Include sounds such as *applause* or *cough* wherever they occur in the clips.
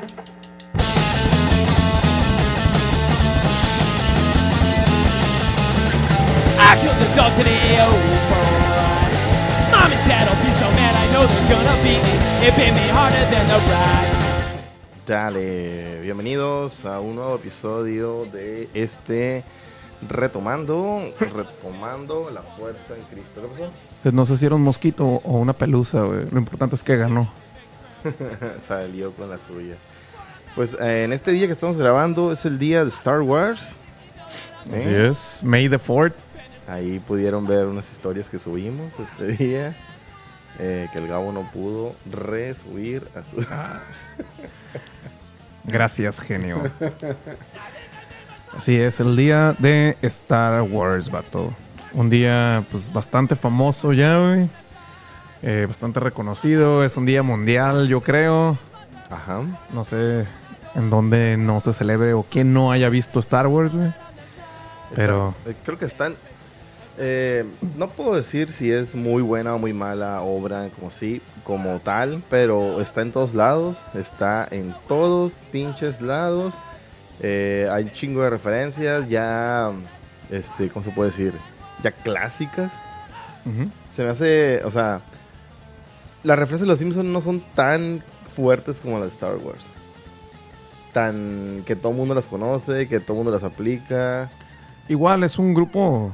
I killed the dog today, oh boy. Mom and dad will be so mad, I know they're gonna beat me. It bit me harder than the ride. Dale, bienvenidos a un nuevo episodio de este retomando, retomando la fuerza en Cristo. ¿Qué pasó? Pues no sé si era un mosquito o una pelusa, güey. Lo importante es que ganó. *laughs* Salió con la suya. Pues eh, en este día que estamos grabando es el día de Star Wars. ¿eh? Así es. May the 4th. Ahí pudieron ver unas historias que subimos este *laughs* día. eh, que el Gabo no pudo resubir a su... *laughs* Gracias, genio. Así es, el día de Star Wars, vato. Un día, pues, bastante famoso ya, güey. Eh, bastante reconocido. Es un día mundial, yo creo. Ajá. No sé en dónde no se celebre o quién no haya visto Star Wars, güey. Pero- Está- eh, creo que están. eh, no puedo decir si es muy buena o muy mala obra, como sí, como tal, pero está en todos lados. Está en todos pinches lados. Eh, hay un chingo de referencias, ya. Este, ¿cómo se puede decir? Ya clásicas. Se me hace. O sea. Las referencias de los Simpsons no son tan fuertes como las de Star Wars. Tan. que todo el mundo las conoce, que todo el mundo las aplica. Igual es un grupo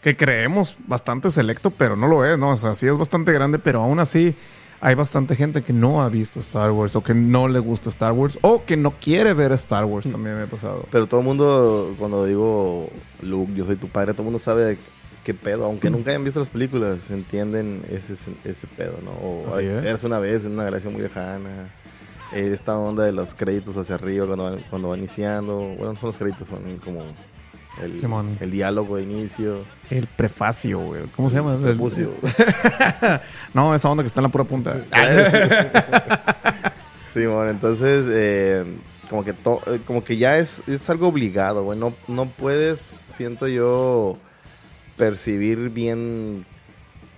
que creemos bastante selecto, pero no lo es, ¿no? O sea, sí es bastante grande, pero aún así hay bastante gente que no ha visto Star Wars o que no le gusta Star Wars o que no quiere ver Star Wars, también me ha pasado. Pero todo el mundo, cuando digo Luke, yo soy tu padre, todo el mundo sabe qué pedo. Aunque nunca hayan visto las películas, entienden ese, ese pedo, ¿no? O Así es. eres una vez en una galaxia muy lejana. Eh, Esta onda de los créditos hacia arriba cuando van, cuando va iniciando. Bueno, no son los créditos, son como el, el diálogo de inicio. El prefacio, güey. ¿Cómo se llama? El- Prepucio. *laughs* no, esa onda que está en la pura punta. *laughs* Sí, bueno, entonces eh, como que to- eh, como que ya es, es algo obligado, güey. No, no puedes, siento yo, percibir bien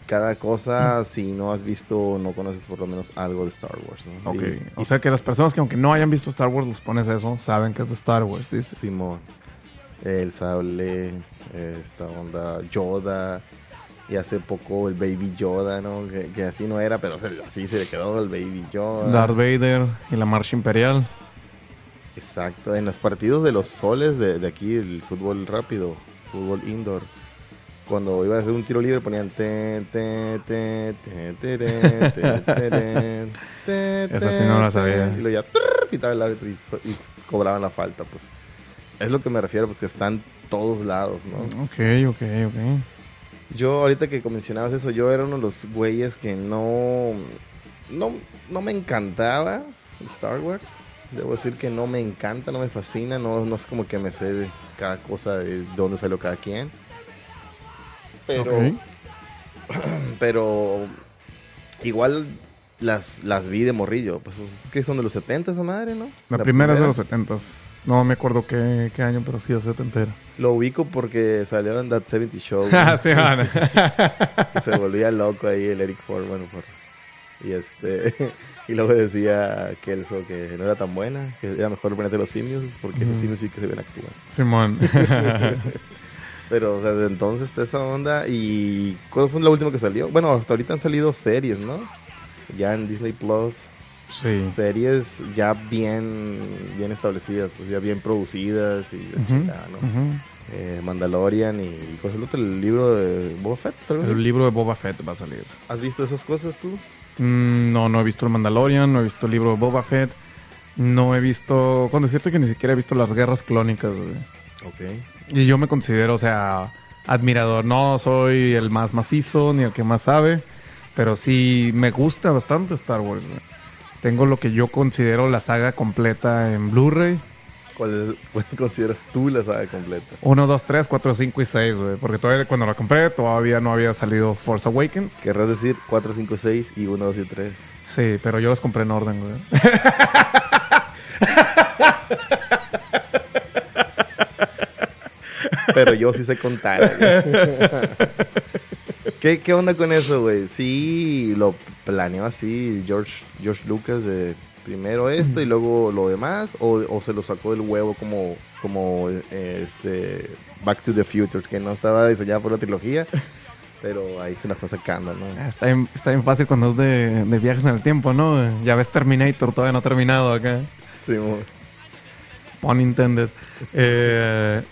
cada cosa si no has visto o no conoces por lo menos algo de Star Wars, ¿no? Ok. Y- O sea que las personas que aunque no hayan visto Star Wars les pones eso, saben que es de Star Wars, dices. Simón, el sable, esta onda Yoda. Y hace poco el Baby Yoda, ¿no? Que, que así no era, pero se- así se le quedó el Baby Yoda. Darth Vader y la Marcha Imperial. Exacto, en los partidos de los soles de, de aquí, el fútbol rápido, fútbol indoor, cuando iba a hacer un tiro libre ponían Esa sí no la sabía. Y lo ya pitaba el árbitro y, y, cobraban la falta, pues. Es lo que me refiero, pues que están todos lados, ¿no? Ok, ok, ok. Yo ahorita que mencionabas eso, yo era uno de los güeyes que no no no me encantaba Star Wars. Debo decir que no me encanta, no me fascina, no, no es como que me sé de cada cosa de dónde salió cada quien. Pero, Ok. *clears throat* pero igual las, las vi de morrillo. Pues que son de los 70 esa madre, ¿no? La, primera es de los 70 No me acuerdo qué, qué año, pero sí, de 70 Lo ubico porque salió en That 70 Show. *laughs* Ah, sí, que *laughs* se volvía loco ahí el Eric por- Y este *laughs* y luego decía Kelso que no era tan buena, que era mejor ponerte los simios, porque esos simios sí que se ven actuar. Simón. Pero, o sea, desde entonces está esa onda. ¿Y cuál fue la última que salió? Bueno, hasta ahorita han salido series, ¿no? Ya en Disney Plus. sí. Series ya bien, bien establecidas, pues ya bien producidas y la Ujú, chingada, ¿no? Eh, Mandalorian y ¿cuál es el otro? El libro de Boba Fett, tal vez. El libro de Boba Fett va a salir. ¿Has visto esas cosas tú? Mm, no, no he visto el Mandalorian, no he visto el libro de Boba Fett. No he visto. Con decirte que ni siquiera he visto las guerras clónicas, güey. Ok. Y yo me considero, o sea, admirador. No soy el más macizo ni el que más sabe, pero sí me gusta bastante Star Wars. güey. Tengo lo que yo considero la saga completa en Blu-ray. ¿Cuál, cuál *laughs* consideras tú la saga completa? 1, 2, 3, 4, 5 y 6, güey. Porque todavía cuando la compré todavía no había salido Force Awakens. Querrás decir 4, 5, 6 y 1, 2 y 3. Sí, pero yo las compré en orden, güey. *laughs* Pero yo sí sé contar. *laughs* ¿Qué, ¿Qué onda con eso, güey? Sí, lo planeó así George, George Lucas de primero esto y luego lo demás, o, o se lo sacó del huevo como, como eh, este Back to the Future, que no estaba diseñada por la trilogía, pero ahí se la fue sacando, ¿no? Ah, Está bien, está bien fácil cuando es de, de viajes en el tiempo, ¿no? Ya ves Terminator, todavía no ha terminado acá. Sí, mo- Pun intended. Eh,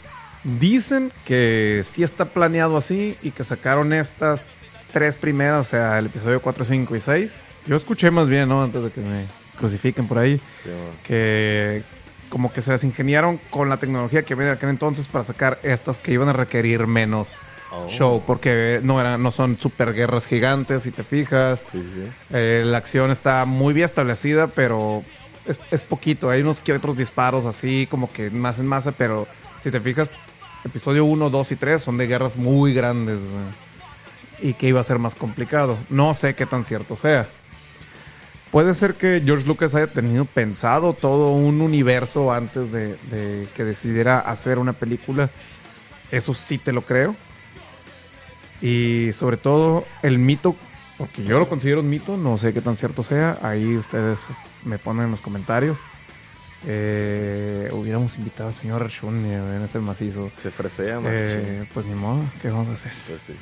dicen que sí está planeado así y que sacaron estas tres primeras, o sea, el episodio 4, 5 y 6. Yo escuché más bien, ¿no? Antes de que me crucifiquen por ahí, sí, que como que se las ingeniaron con la tecnología que había en aquel entonces para sacar estas que iban a requerir menos Oh. show, porque no, eran, no son super guerras gigantes, si te fijas. Sí, sí, sí. Eh, la acción está muy bien establecida, pero es, es poquito. Hay unos que otros disparos así, como que más en masa, pero si te fijas, episodio 1, 2 y 3 son de guerras muy grandes. Y que iba a ser más complicado. No sé qué tan cierto sea. Puede ser que George Lucas haya tenido pensado todo un universo antes de, de que decidiera hacer una película. Eso sí te lo creo. Y sobre todo el mito, porque yo lo considero un mito, no sé qué tan cierto sea. Ahí ustedes me ponen en los comentarios. Eh, hubiéramos invitado al señor Arshun en ese macizo. Se fresea más. Eh, pues ni modo, ¿qué vamos a hacer? Pues sí.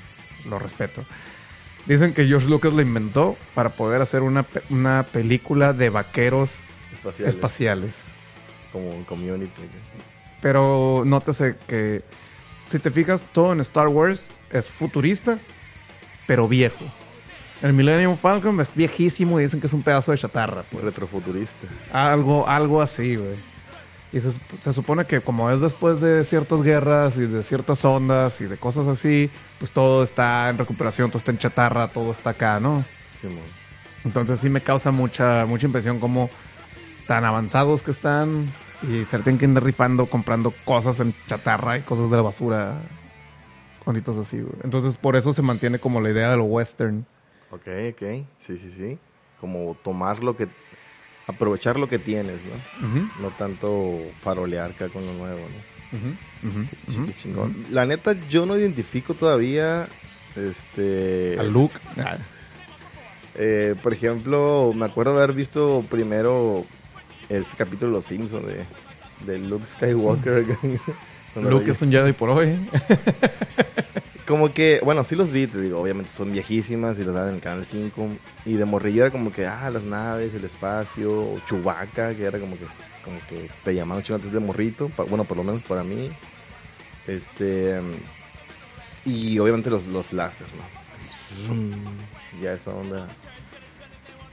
Lo respeto. Dicen que George Lucas lo inventó para poder hacer una, una película de vaqueros Espacial. espaciales. Como un community. Pero nótese que si te fijas, todo en Star Wars es futurista, pero viejo. El Millennium Falcon es viejísimo y dicen que es un pedazo de chatarra. pues. Retrofuturista. Algo, algo así, güey. Y se, sup- se supone que como es después de ciertas guerras y de ciertas ondas y de cosas así, pues todo está en recuperación, todo está en chatarra, todo está acá, ¿no? Sí, mo. Entonces sí me causa mucha, mucha impresión como tan avanzados que están y se tienen que andar rifando comprando cosas en chatarra y cosas de la basura. Cositas así, güey. Entonces por eso se mantiene como la idea de lo western. Ok, ok. Sí, sí, sí. Como tomar lo que... Aprovechar lo que tienes, ¿no? No tanto farolear acá con lo nuevo, ¿no? Sí, qué chingón. La neta, yo no identifico todavía, este... A Luke. Ah, eh, por ejemplo, me acuerdo haber visto primero ese capítulo de Los Simpsons de, de Luke Skywalker. *laughs* Luke es un Jedi por hoy. *laughs* Como que, bueno, sí los vi, te digo, obviamente son viejísimas y los dan en el Canal 5. Y de morrillo era como que, ah, las naves, el espacio, Chewbacca, que era como que, como que te llamaban chino antes de morrito, bueno, por lo menos para mí. Este, y obviamente los, los láser, ¿no? Ya esa onda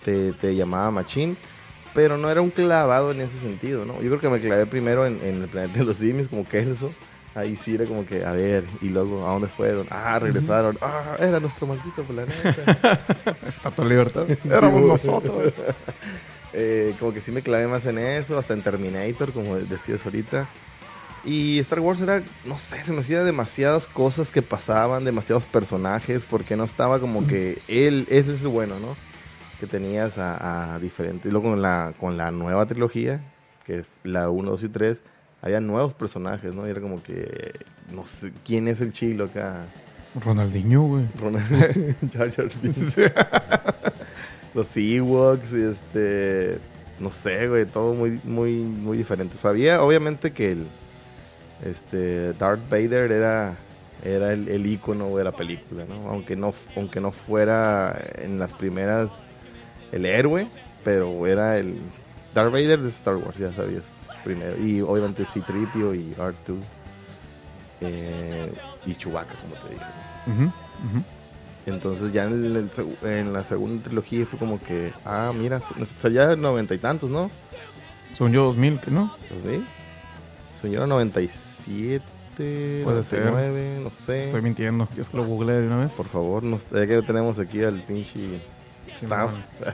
te, te llamaba machín. Pero no era un clavado en ese sentido, ¿no? Yo creo que me clavé primero en, en el planeta de los simios, como que eso. Ahí sí era como que, a ver, y luego, ¿a dónde fueron? Ah, regresaron. Ah, era nuestro maldito planeta. *laughs* Estatua Libertad. Éramos nosotros. *laughs* Eh, como que sí me clavé más en eso, hasta en Terminator, como decías ahorita. Y Star Wars era, no sé, se me hacía demasiadas cosas que pasaban, demasiados personajes, porque no estaba como que él, ese es el bueno, ¿no? Que tenías a, a diferentes. Y luego con la, con la nueva trilogía, que es la 1, 2 y 3, había nuevos personajes, ¿no? Y era como que, no sé, ¿quién es el chilo acá? Ronaldinho, güey. Ronald *laughs* *laughs* Jar Jar. *laughs* Los Ewoks, y este. No sé, güey, todo muy, muy, muy diferente. Sabía, obviamente, que el. Este. Darth Vader era. Era el, el ícono de la película, ¿no? Aunque no, aunque no fuera en las primeras el héroe, pero era el. Darth Vader de Star Wars, ya sabías. Primero. Y obviamente C-Tripio y R2. eh, y Chewbacca, como te dije. ¿no? Ujú, ujú. Entonces ya en, el en la segunda trilogía fue como que, ah, mira, ya noventa y tantos, ¿no? Según yo, 2000, ¿que no? ¿Los vi? Soñaron 97, Puede ser. 99, no sé. Estoy mintiendo. ¿Quieres que lo google de una vez? Por favor, nos, ya que tenemos aquí al pinche staff. Pero...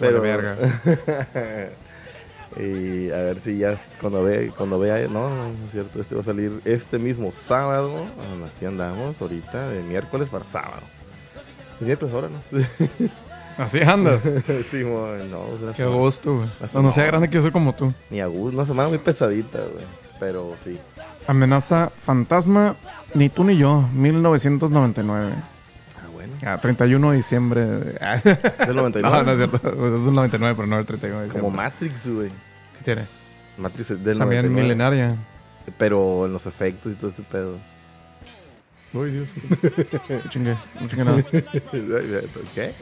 *laughs* Pero- verga. *laughs* y a ver si ya cuando, ve, cuando vea, no, no, es cierto, este va a salir este mismo sábado. Así andamos ahorita, de miércoles para sábado. De miércoles ahora, ¿no? *laughs* Así andas. *laughs* sí, mo- no, una Qué gusto, güey. No. sea grande quiero ser como tú. Ni a gusto, una semana muy pesadita, güey. Pero sí. Amenaza fantasma, ni tú ni yo, 1999. Ah, bueno. Ah, 31 de diciembre. Del 99. *laughs* no, no es cierto. Pues es del 99, pero no el 31 de diciembre. Como Matrix, güey. ¿Qué tiene? Matrix es del También 99. milenaria. Pero en los efectos y todo este pedo. Uy, Dios. *laughs* Qué chingue. No chingue nada. *laughs* ¿Qué?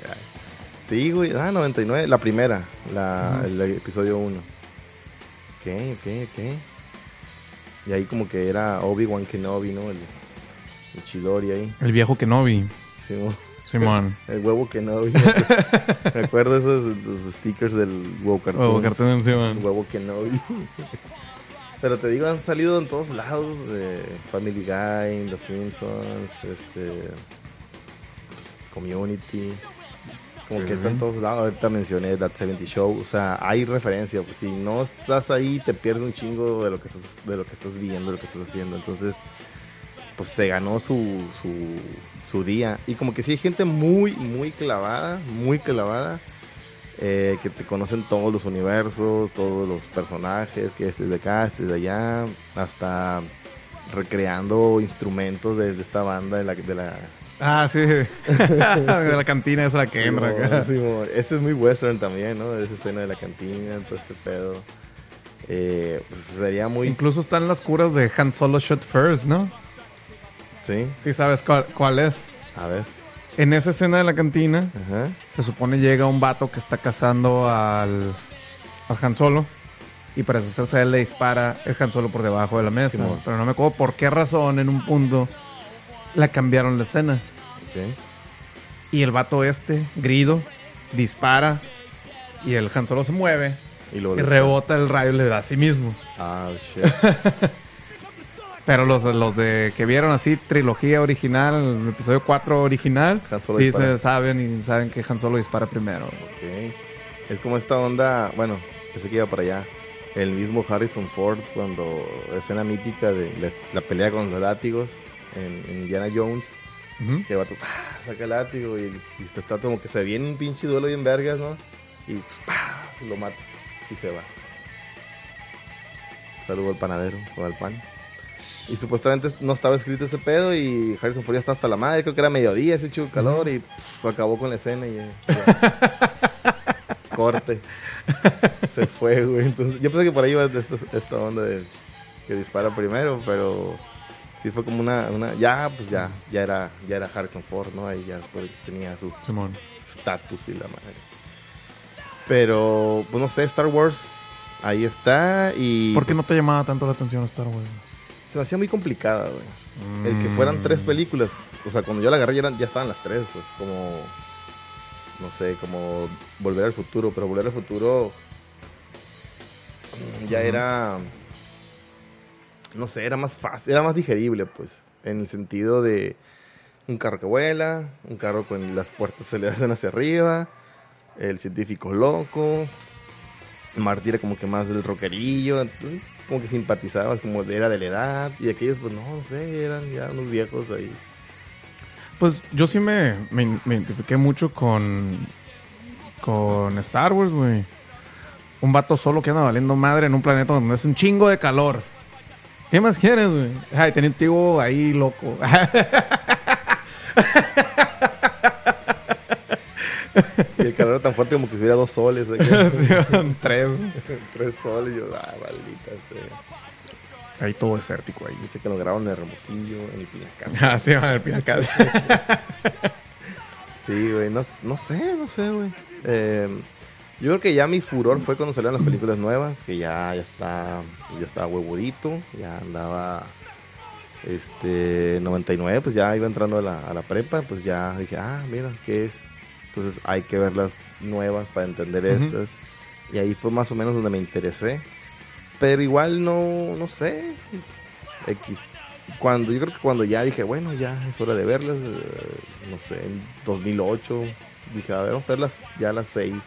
Sí, güey. Ah, 99. La primera. La, Ujú. El episodio 1. Ok, ok, ok. Y ahí como que era Obi-Wan Kenobi, ¿no? El, el Chidori ahí. El viejo Kenobi. Sí, mo- Simón. *laughs* el huevo Kenobi. *laughs* Me acuerdo esos los stickers del huevo cartoon. Huevo cartón El Simón. huevo Kenobi. *laughs* Pero te digo, han salido en todos lados. De Family Guy, Los Simpsons, este... pues, Community. Como Sí. que está en todos lados. Ahorita mencioné That 70 Show. O sea, hay referencia. Pues si no estás ahí, te pierdes un chingo de lo que estás, de lo que estás viendo, de lo que estás haciendo. Entonces, pues se ganó su, su, su día. Y como que sí hay gente muy, muy clavada, muy clavada. eh, que te conocen todos los universos, todos los personajes, que este es de acá, este es de allá, hasta recreando instrumentos de, de esta banda de la, de la Ah, sí. *laughs* de la cantina esa la que entra Simón, acá. Simón. Este es muy western también, ¿no? Esa escena de la cantina, todo este pedo. Eh, pues sería muy... Incluso están las curas de Han Solo Shot First, ¿no? Sí, Sí, sabes cuál, cuál es. a ver. En esa escena de la cantina, Ajá. se supone llega un vato que está cazando al, al Han Solo. Y para hacerse a él le dispara el Han Solo por debajo de la mesa. Pero no me acuerdo por qué razón en un punto la cambiaron la escena. ok. Y el vato este, grido, dispara. Y el Han Solo se mueve. Y, rebota el rayo y le da a sí mismo. Ah, shit. *laughs* Pero los, los de que vieron así trilogía original, episodio 4 original, Han Solo dice, dispara. saben y saben que Han Solo dispara primero. Ok. Es como esta onda, bueno, ese que iba para allá. El mismo Harrison Ford cuando escena mítica de la, la pelea con los látigos en, en Indiana Jones. Ujú. Que el vato ¡pah! saca el látigo y, y está, está como que se viene un pinche duelo bien vergas, ¿no? Y ¡pah! lo mata y se va. Saludo al panadero o al pan. Y supuestamente no estaba escrito ese pedo y Harrison Ford ya está hasta la madre, creo que era mediodía, ese chico calor y pff, acabó con la escena y ya. *laughs* corte. Se fue, güey. Entonces, yo pensé que por ahí iba esta, esta onda de que dispara primero, pero sí fue como una, una ya pues ya ya era ya era Harrison Ford, ¿no? Ahí ya pues, tenía su estatus y la madre. Pero pues no sé, Star Wars ahí está y ¿Por qué no pues, te llamaba tanto la atención Star Wars? Se me hacía muy complicada, güey. El que Mm. fueran tres películas, o sea, cuando yo la agarré ya, eran- ya estaban las tres, pues, como, no sé, como Volver al Futuro, pero Volver al Futuro mm, ya era, no sé, era más fácil, era más digerible, pues, en el sentido de un carro que vuela, un carro con las puertas se le hacen hacia arriba, el científico loco, Marty era como que más del rockerillo, entonces como que simpatizabas, como era de la edad, y aquellos pues no, no sé, eran ya unos viejos ahí. Pues yo sí me, me, identifiqué mucho con, con Star Wars, güey. Un vato solo que anda valiendo madre en un planeta donde hace un chingo de calor. ¿Qué más quieres, güey? Ay, tenía un tío ahí loco. *laughs* Y el calor era tan fuerte como que hubiera dos soles. *laughs* Sí, tres. *laughs* tres soles, y yo, ah, maldita sea. Ahí todo desértico ahí. Dice que lo grabaron en Hermosillo, en el Pinacán. Ah, sí, van el Pinacate. *laughs* Sí, güey, no, no sé, no sé, güey. Eh, yo creo que ya mi furor fue cuando salieron las películas nuevas, que ya, ya está, ya estaba huevudito, ya andaba, este, 99, pues ya iba entrando a la, a la prepa, pues ya dije, ah, mira, ¿qué es? Entonces hay que ver las nuevas para entender Ujú. estas. Y ahí fue más o menos donde me interesé. Pero igual no, no sé, X. Cuando, yo creo que cuando ya dije, bueno, ya es hora de verlas, eh, no sé, en 2008, dije, a ver, vamos a verlas ya las seis.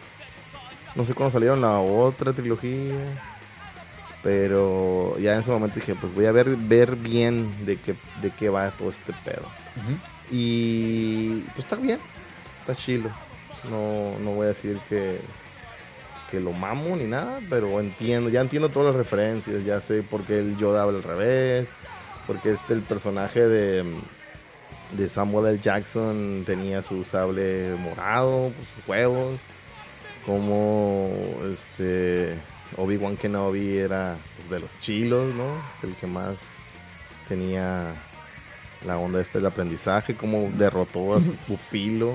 No sé cuándo salieron la otra trilogía, pero ya en ese momento dije, pues voy a ver, ver bien de qué, de qué va todo este pedo. Y pues está bien, está chilo. No, no voy a decir que, que lo mamo ni nada, pero entiendo, ya entiendo todas las referencias, ya sé por qué el Yoda habla al revés, porque este el personaje de de Samuel L. Jackson tenía su sable morado, pues, sus huevos. Como este Obi-Wan Kenobi era pues, de los chilos, ¿no? El que más tenía la onda este del aprendizaje, como derrotó a su *laughs* pupilo.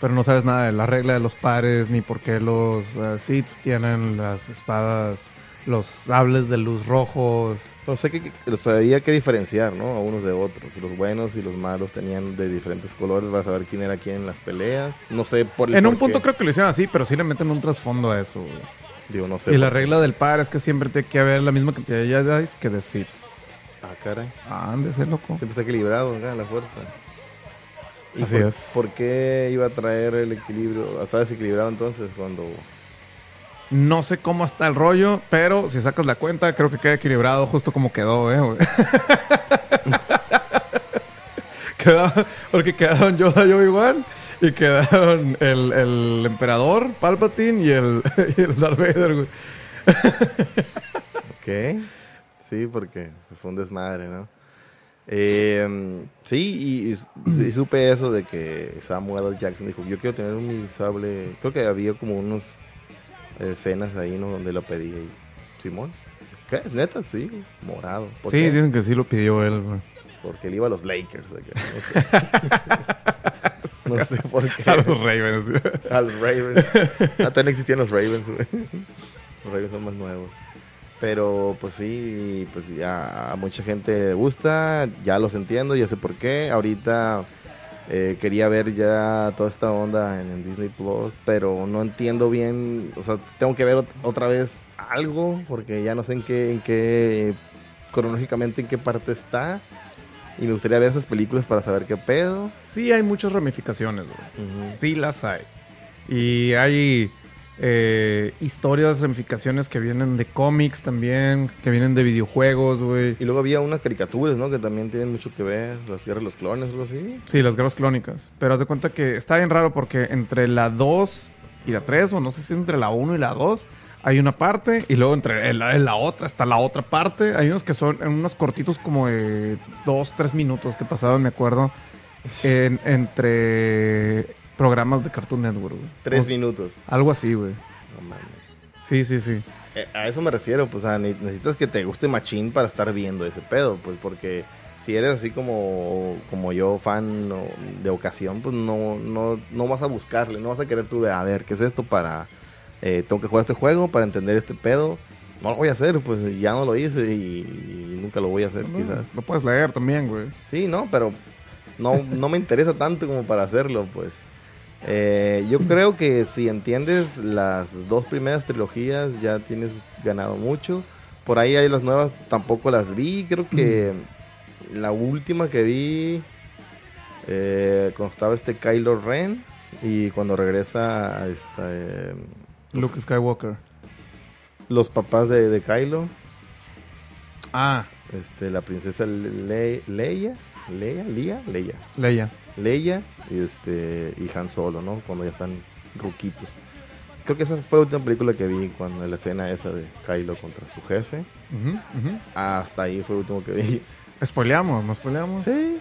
Pero no sabes nada de la regla de los pares, ni por qué los uh, Sith tienen las espadas, los sables de luz rojos. No sé que, que sabía que diferenciar, ¿no? A unos de otros. Los buenos y los malos tenían de diferentes colores para saber quién era quién en las peleas. No sé por el En un punto qué. creo que lo hicieron así, pero sí le meten un trasfondo a eso. güey. Digo, no sé. Y la regla del par es que siempre tiene que haber la misma cantidad de Jedi que de Sith. Ah, caray. Ah, ándese, loco. Siempre está equilibrado acá la fuerza. ¿Y Así por, es. ¿Por qué iba a traer el equilibrio? Estaba desequilibrado entonces cuando... No sé cómo está el rollo, pero si sacas la cuenta, creo que queda equilibrado justo como quedó, ¿eh? *laughs* Quedaba- porque quedaron Yoda y Obi-Wan y quedaron el, el emperador, Palpatine y el, *laughs* y el Darth Vader, güey. *laughs* ¿Qué? Sí, porque fue un desmadre, ¿no? Eh, sí, y, y- y *clears throat* supe eso de que Samuel L. Jackson dijo, yo quiero tener un sable... Creo que había como unos escenas ahí, ¿no? Donde lo pedí. Simón. ¿Qué? ¿Es neta? Sí, morado. ¿Por Sí, qué? dicen que sí lo pidió él, güey. Porque él iba a los Lakers. No sé. *laughs* no sé por qué. A los Ravens. A los Ravens. Ah, también existían los Ravens, güey. Los Ravens son más nuevos. Pero pues sí, pues ya a mucha gente gusta, ya los entiendo, ya sé por qué. Ahorita eh, quería ver ya toda esta onda en, en Disney Plus, pero no entiendo bien, o sea, tengo que ver ot- otra vez algo, porque ya no sé en qué, en qué, cronológicamente en qué parte está. Y me gustaría ver esas películas para saber qué pedo. Sí hay muchas ramificaciones, güey. Sí las hay. Y hay eh, historias, ramificaciones que vienen de cómics también, que vienen de videojuegos, güey. Y luego había unas caricaturas, ¿no? Que también tienen mucho que ver, las guerras de los clones algo así. Sí, las guerras clónicas. Pero haz de cuenta que está bien raro porque entre la 2 y la 3, o no sé si es entre la 1 y la 2, hay una parte. Y luego entre la, en la otra está la otra parte. Hay unos que son en unos cortitos como de 2, 3 minutos que pasaban, me acuerdo, *laughs* en- entre programas de Cartoon Network. güey. Tres O minutos. Algo así, güey. No mames. Sí, sí, sí. Eh, A eso me refiero, pues, a ne- necesitas que te guste machín para estar viendo ese pedo, pues, porque si eres así como, como yo, fan de ocasión, pues no, no, no vas a buscarle, no vas a querer tú, de, a ver, ¿qué es esto para, eh, tengo que jugar este juego para entender este pedo? No lo voy a hacer, pues ya no lo hice y, y nunca lo voy a hacer, No, quizás. Lo puedes leer también, güey. Sí, no, pero no, no me interesa tanto como para hacerlo, pues. Eh, yo creo que si entiendes las dos primeras trilogías ya tienes ganado mucho. Por ahí hay las nuevas, tampoco las vi. Creo que *clears throat* la última que vi eh, cuando estaba este Kylo Ren y cuando regresa a esta, eh, Luke Skywalker. los papás de, de Kylo, Ah, este, la princesa Le- Leia, Leia, Leia, Leia. Leia. Leia y este y Han Solo, ¿no? Cuando ya están ruquitos. Creo que esa fue la última película que vi cuando la escena esa de Kylo contra su jefe. Ujú, ujú. Hasta ahí fue el último que vi. Spoileamos, ¿no spoileamos? Sí.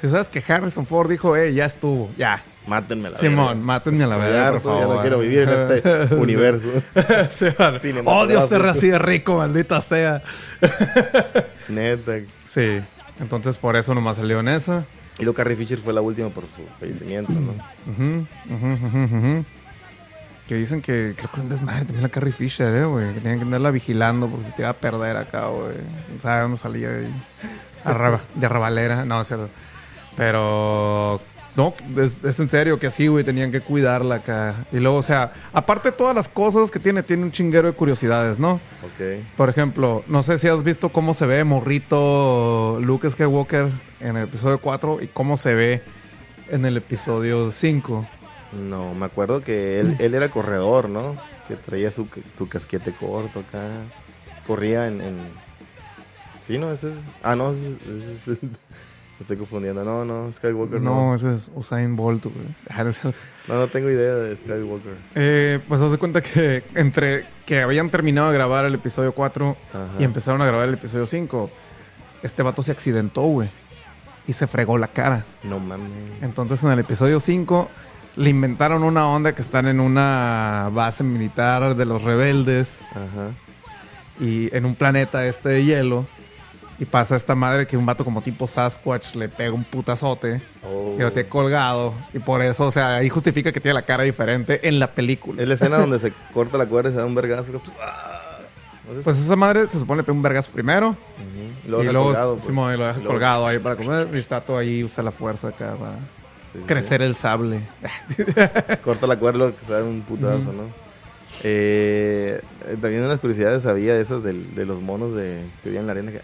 Si sabes que Harrison Ford dijo, eh, ya estuvo, ya. Mátenme la Simón, mátenme a la verga, por favor. Ya no quiero vivir en este *laughs* universo. *laughs* Cinematográfico. Odio ser así de rico, maldita sea. Neta. Sí, entonces por eso nomás salió en esa. Y luego Carrie Fisher fue la última por su fallecimiento, ¿no? Ujú, ujú, ujú, ujú. Que dicen que creo que un desmadre también la Carrie Fisher, eh, güey. Que tenían que andarla vigilando porque se te iba a perder acá, güey. ¿Sabes dónde salía? Arraba- *laughs* de arrabalera. No, es cierto. Pero... No, es, es en serio que así, güey, tenían que cuidarla acá. Y luego, o sea, aparte de todas las cosas que tiene, tiene un chinguero de curiosidades, ¿no? Ok. Por ejemplo, no sé si has visto cómo se ve morrito Luke Skywalker en el episodio 4 y cómo se ve en el episodio 5. No, me acuerdo que él, él era corredor, ¿no? Que traía su, su casquete corto acá. Corría en, en- Sí, no, ese es... Ah, no, ese, es- ese es- *laughs* Me estoy confundiendo. No, no, Skywalker no. No, ese es Usain Bolt, güey. *laughs* Ah, no. No, no tengo idea de Skywalker. Eh, pues haz de cuenta que entre que habían terminado de grabar el episodio 4 Ajá. y empezaron a grabar el episodio 5, este vato se accidentó, güey. Y se fregó la cara. No mames. Entonces en el episodio 5 le inventaron una onda que están en una base militar de los rebeldes Ajá. y en un planeta este de hielo. Y pasa esta madre que un vato como tipo Sasquatch le pega un putazote Oh. y lo tiene colgado. Y por eso, o sea, ahí justifica que tiene la cara diferente en la película. Es la escena donde se corta la cuerda y se da un vergazo. ¡ah! Si- Pues esa madre se supone le pega un vergazo primero. Ujú. Y deja luego, colgado, pues. Simón, y lo deja Y luego- colgado ahí para comer. Y está todo ahí, usa la fuerza acá para Sí, sí, crecer el sable. sí. *laughs* Corta la cuerda y luego que da un putazo, Ujú. ¿no? Eh, también unas curiosidades sabía esas del- de, los monos de, que vivían en la arena. Que,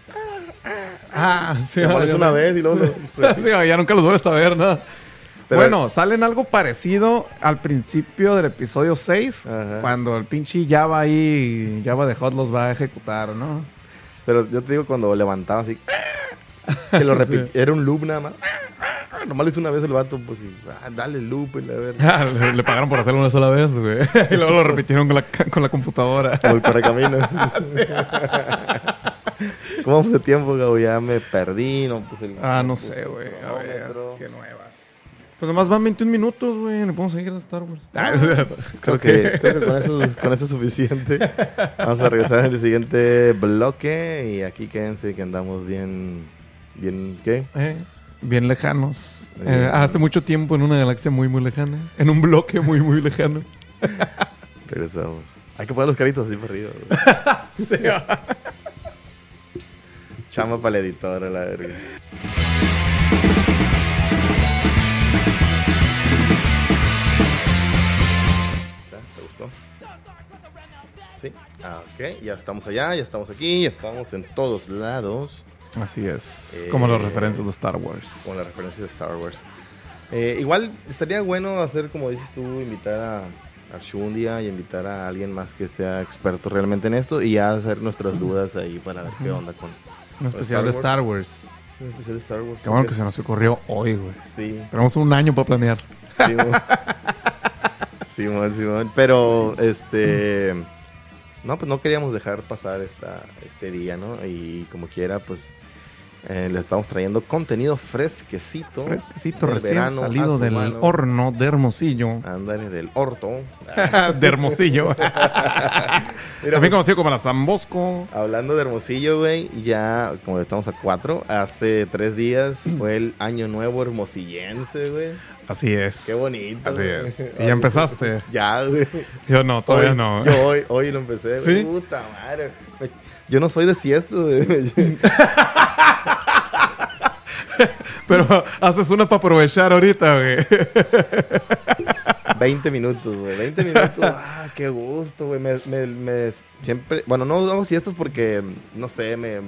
Ah, *laughs* sí. te aparece ya una vez y luego... *laughs* Sí, ya nunca los vuelves a ver, ¿no? Pero- bueno, salen algo parecido al principio del episodio 6, Ajá. cuando el pinche Java ahí, Java de Hot los va a ejecutar, ¿no? Pero yo te digo cuando levantaba así... Que lo *laughs* repit- Era un loop nada más. Nomás lo hizo una vez el vato, pues y... ah, dale loop y la verga. *laughs* Ah, le, le pagaron por hacerlo una sola vez, güey. *laughs* y luego lo repitieron con la, con la computadora. Como el correcaminos. ¿Cómo de tiempo, Gabo? Ya me perdí, no puse el... Ah, no puse sé, el güey. A ver, qué nuevas. Pues nomás van 21 minutos, güey. Le podemos seguir a Star Wars. Ah, *laughs* Creo que, creo que con, eso, es- con eso es suficiente. Vamos a regresar en el siguiente bloque y aquí quédense que andamos bien... Bien, ¿qué? Eh, bien lejanos. Bien. Eh, hace mucho tiempo en una galaxia muy, muy lejana. En un bloque muy, muy lejano. *laughs* Regresamos. Hay que poner los caritos así para arriba. *laughs* va. Chama para la editora, la verga. Ok. Ya estamos allá, ya estamos aquí, ya estamos en todos lados. Así es. Eh, Como las referencias de Star Wars. Con las referencias de Star Wars. Eh, igual estaría bueno hacer, como dices tú, invitar a, a Shu un día y invitar a alguien más que sea experto realmente en esto y ya hacer nuestras dudas ahí para ver qué onda con Un especial de Star Wars. es un especial de Star Wars. Qué bueno que se nos ocurrió hoy, güey. Sí, Tenemos un año para planear. Simón. Simón, Simón. Pero, este... No, pues no queríamos dejar pasar esta, este día, ¿no? Y como quiera, pues... eh, le estamos trayendo contenido fresquecito. Fresquecito, recién verano salido del mano. horno de Hermosillo. Ándale, del orto. *laughs* de Hermosillo. *laughs* Mira, También pues, conocido como la Zambosco. hablando de Hermosillo, güey, ya, como estamos a cuatro, hace tres días fue el año nuevo hermosillense, güey. Así es. Qué bonito. Así es. *laughs* ¿Y ya empezaste? Ya, güey. Yo no, todavía Hoy- no. Yo hoy, hoy lo empecé. ¿Sí? Puta madre. Yo no soy de siesta, güey. *laughs* Pero haces una para aprovechar ahorita, güey. *laughs* 20 minutos, güey. 20 minutos. Ah, qué gusto, güey. Me, me, me- siempre... Bueno, no hago siestas porque, no sé, me...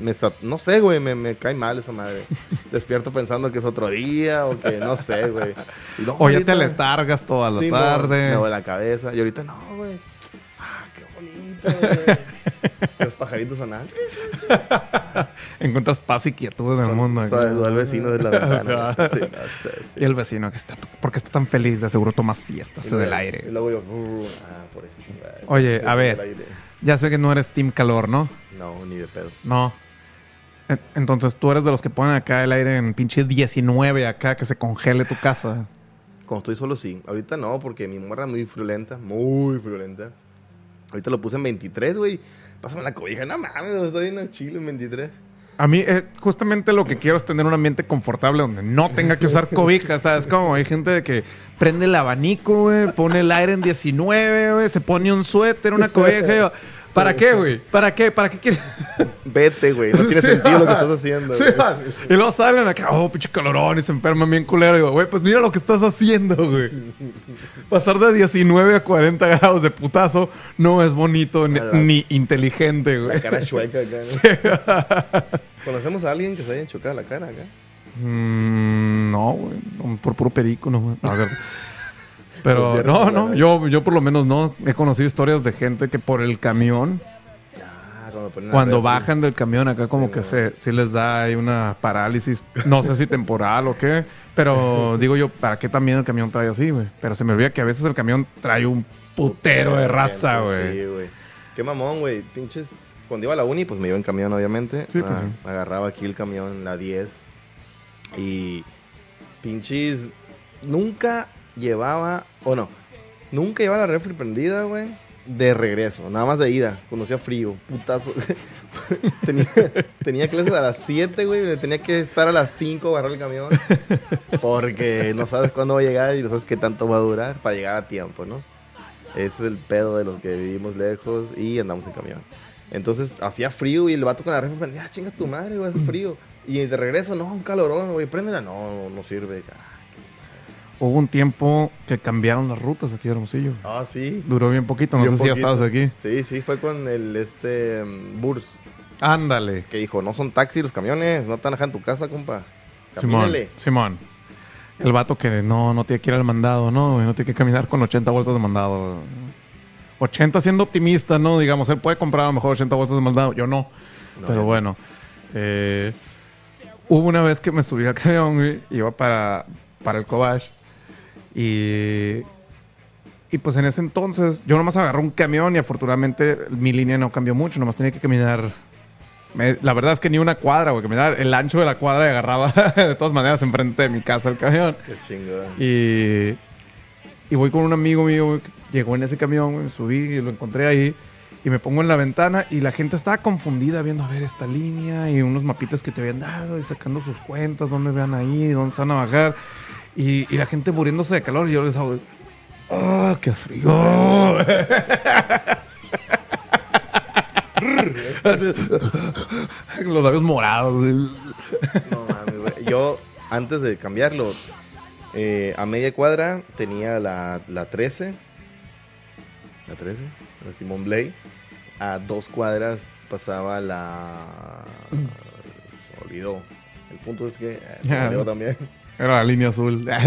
me no sé, güey. Me, me cae mal esa madre. *laughs* Despierto pensando que es otro día o que no sé, güey. Y luego O ya te letargas toda la Sí, tarde. Me duele la cabeza. Y ahorita no, güey. Ah, qué bonito, güey. Los pajaritos sonan. *laughs* Encuentras paz y quietud en el mundo. acá. Saludó al vecino de la *laughs* ventana. Sí, no sé, sí. Y el vecino que está, ¿por qué está tan feliz? De seguro toma siesta, se del Y aire. luego yo, uh, ah, por eso. Oye, a ver. Ya sé que no eres team calor, ¿no? No, ni de pedo. No. En- Entonces tú eres de los que ponen acá el aire en pinche 19 acá, que se congele tu casa. Cuando estoy solo, sí. Ahorita no, porque mi morra es muy friolenta. Muy friolenta. Ahorita lo puse en 23, güey. Pásame la cobija. No mames, estoy en el chile en 23. A mí, eh, justamente lo que quiero es tener un ambiente confortable donde no tenga que usar cobijas, ¿sabes? Como hay gente que prende el abanico, güey, pone el aire en 19, güey, se pone un suéter, una cobija. y yo, ¿Para qué, güey? ¿Para qué? ¿Para qué quieres? *laughs* Vete, güey. No tiene Sí, sentido lo que va. estás haciendo. Sí, va. y luego salen acá, oh, pinche calorón, y se enferman bien culero. Y digo, güey, pues mira lo que estás haciendo, güey. *laughs* Pasar de 19 a 40 grados de putazo no es bonito ni, Nada. ni inteligente, güey. La cara chueca acá. ¿no? *laughs* ¿Conocemos a alguien que se haya chocado la cara acá? Mm, no, güey. Por puro perico, no, güey. No. Pero no, no, yo, yo por lo menos no. He conocido historias de gente que por el camión, Ah, cuando bajan del camión acá como Sí, que no. se, sí les da ahí una parálisis, no sé si *laughs* temporal o qué, pero digo yo, ¿para qué también el camión trae así, güey? Pero se me olvida que a veces el camión trae un putero de raza, güey. Sí, güey. Qué mamón, güey. Pinches. Cuando iba a la uni, pues me iba en camión, obviamente. Sí, pues Ah, sí. Agarraba aquí el camión, la 10. Y pinches, nunca llevaba, o no, nunca llevaba la refri prendida, güey. De regreso, nada más de ida. Conocía frío, putazo. *laughs* tenía, clases a las 7, güey. Tenía que estar a las 5 agarrar el camión. Porque no sabes cuándo va a llegar y no sabes qué tanto va a durar para llegar a tiempo, ¿no? Ese es el pedo de los que vivimos lejos y andamos en camión. Entonces hacía frío y el vato con la refri prendía, ah, chinga tu madre, güey, hace frío. Y de regreso, no, un calorón, güey, préndela. No, no sirve. Ah, Hubo un tiempo que cambiaron las rutas aquí de Hermosillo. Ah, sí. Duró bien poquito, no Bien sé si ya estabas aquí. Sí, sí, fue con el este mm, Burs. Ándale. Que dijo, no son taxis los camiones, no te dejan en tu casa, compa. Simón, Camínale. Simón. El vato que no, no tiene que ir al mandado, ¿no? No tiene que caminar con 80 bolsas de mandado. 80 siendo optimista, ¿no? Digamos, él puede comprar a lo mejor 80 bolsas de mandado. Yo no. No, Pero bueno. Eh, hubo una vez que me subí al *laughs* camión, güey, iba para, para el Cobach. Y, y pues en ese entonces, yo nomás agarré un camión y afortunadamente mi línea no cambió mucho. Nomás tenía que caminar. me- la verdad es que ni una cuadra, güey. Caminar el ancho de la cuadra y agarraba *laughs* de todas maneras enfrente de mi casa el camión. Qué chingón. Y, y voy con un amigo mío, güey, que llegó en ese camión, subí y lo encontré ahí. Y me pongo en la ventana y la gente estaba confundida viendo a ver esta línea y unos mapitas que te habían dado y sacando sus cuentas, dónde vean ahí, dónde se van a bajar. Y, y la gente muriéndose de calor y yo les hago, ¡ah, qué frío! *laughs* Los labios morados. No mames, güey. Yo, antes de cambiarlo, eh, a media cuadra tenía la, la 13. La 13, la Simón Blay. A dos cuadras pasaba la. Se me olvidó. El punto es que. eh, se olvidó también. Era la línea azul. *laughs*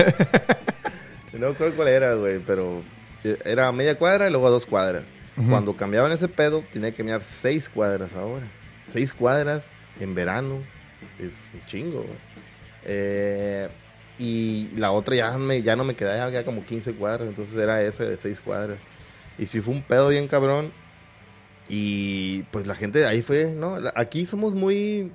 No me acuerdo cuál era, güey, pero eh, era a media cuadra y luego a dos cuadras. Ujú. Cuando cambiaban ese pedo, tenía que caminar seis cuadras ahora. Seis cuadras en verano. Es un chingo, güey. Eh, y la otra ya, me, ya no me quedaba, ya como 15 cuadras. Entonces era ese de seis cuadras. Y sí fue un pedo bien cabrón. Y pues la gente ahí fue, ¿no? Aquí somos muy.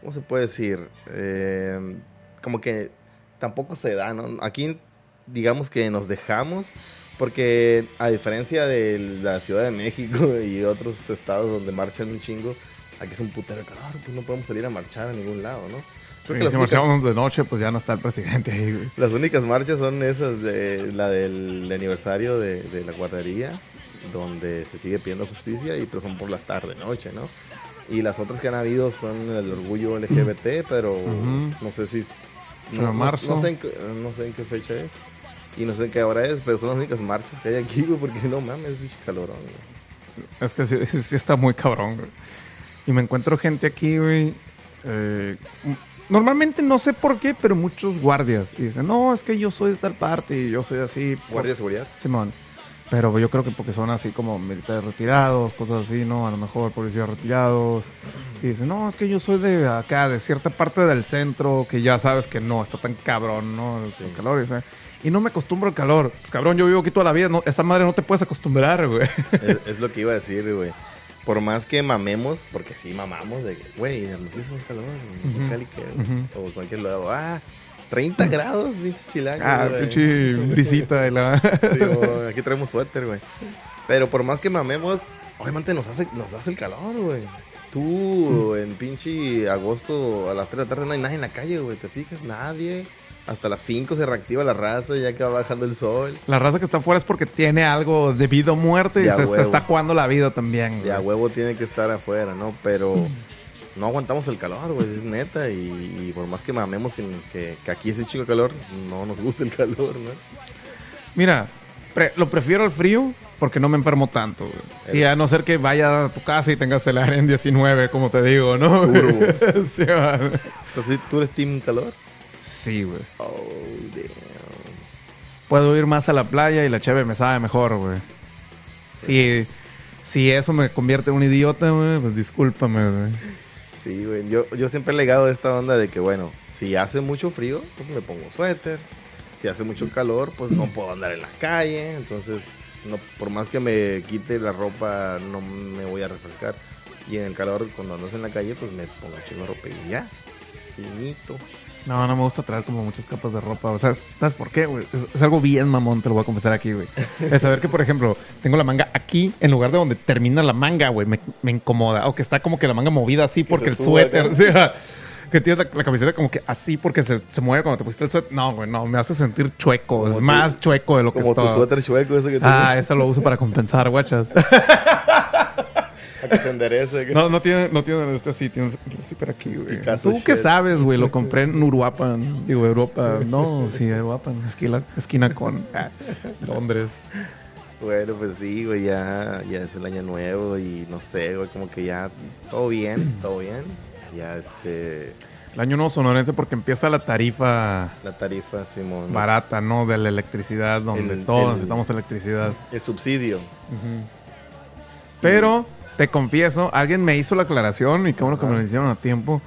¿Cómo se puede decir? Eh, como que tampoco se da, ¿no? Aquí, digamos que nos dejamos. Porque a diferencia de la Ciudad de México *laughs* y otros estados donde marchan un chingo, aquí es un putero calor, pues no podemos salir a marchar a ningún lado, ¿no? Creo que si únicas- marchamos de noche, pues ya no está el presidente ahí, güey. las únicas marchas son esas de la del aniversario de, de la guardería, donde se sigue pidiendo justicia, y pero son por las tardes, noche, ¿no? Y las otras que han habido son el orgullo LGBT, pero Ujú. no sé si... Pero No, no- marzo. no sé en qué, no sé en qué fecha es. Y no sé en qué hora es, pero son las únicas marchas que hay aquí, güey, porque no mames, es calorón, güey. Es que sí, *laughs* sí está muy cabrón, güey. Y me encuentro gente aquí, güey. eh, normalmente no sé por qué, pero muchos guardias. Y dicen, no, es que yo soy de tal parte y yo soy así. Guardia de seguridad. Simón. Pero yo creo que porque son así como militares retirados, cosas así, ¿no? A lo mejor policías retirados. Y dicen, no, es que yo soy de acá, de cierta parte del centro, que ya sabes que no, está tan cabrón, ¿no? El, el calor, y, dice, y no me acostumbro al calor. Pues cabrón, yo vivo aquí toda la vida, no, esa madre no te puedes acostumbrar, güey. es, es lo que iba a decir, güey. Por más que mamemos, porque sí mamamos, de güey, Hermosillo hacemos calor, en Ujú. Cali, que, o en cualquier lado. Ah, 30 grados, pinches chilangos. Ah, güey. pinche brisita de la... *laughs* Sí, güey, aquí traemos suéter, güey. Pero por más que mamemos, obviamente nos hace, nos hace el calor, güey. Tú en pinche agosto a las 3 de la tarde no hay nadie en la calle, güey. ¿Te fijas? Nadie. Hasta las 5 se reactiva la raza ya que va bajando el sol. La raza que está afuera es porque tiene algo de vida o muerte y Ya se huevo. está jugando la vida también. Ya güey. huevo tiene que estar afuera, ¿no? Pero *laughs* no aguantamos el calor, güey. Es neta. Y, y por más que mamemos que, que, que aquí es chingo de calor, no nos gusta el calor, ¿no? Mira, pre- lo prefiero al frío porque no me enfermo tanto. güey. Sí, a no ser que vaya a tu casa y tengas el aire en 19, como te digo, ¿no? Turbo. *laughs* sí. O sea, ¿sí- ¿tú eres team calor? Sí, güey. Oh, damn. Puedo ir más a la playa y la cheve me sabe mejor, güey. Si, si eso me convierte en un idiota, güey, pues discúlpame, güey. Sí, güey. Yo, yo siempre he legado esta onda de que, bueno, si hace mucho frío, pues me pongo suéter. Si hace mucho calor, pues no puedo andar en la calle. Entonces, no, por más que me quite la ropa, no me voy a refrescar. Y en el calor, cuando andas en la calle, pues me pongo de ropa y ya. Finito. No, no me gusta traer como muchas capas de ropa. O sea, ¿sabes por qué, güey? Es, es algo bien mamón, te lo voy a confesar aquí, güey. *laughs* El saber que, por ejemplo, tengo la manga aquí en lugar de donde termina la manga, güey, me, me incomoda. O que está como que la manga movida así porque el suéter. *laughs* sí, que tienes la, la camiseta como que así porque se, se mueve cuando te pusiste el suéter. No, güey, no, me hace sentir chueco. Como es tu- más chueco de lo que Como tu suéter chueco ese que Ah, eso lo uso para compensar, guachas. *laughs* Que se enderece. que- No, no tiene, no tiene este así, tiene un zipper aquí, güey. Picasso ¿Tú qué sabes, güey? Lo compré en Uruapan. Digo, Europa. No, sí, Uruapan. Esquina, esquina con ah, Londres. Bueno, pues sí, güey, ya, ya es el año nuevo y no sé, güey, como que ya todo bien, todo bien. Ya este, El año nuevo sonorense porque empieza la tarifa la tarifa, Simón. barata, ¿no? De la electricidad, donde El- todos el- necesitamos electricidad. El subsidio. Pero, te confieso, alguien me hizo la aclaración y qué bueno que me lo hicieron a tiempo.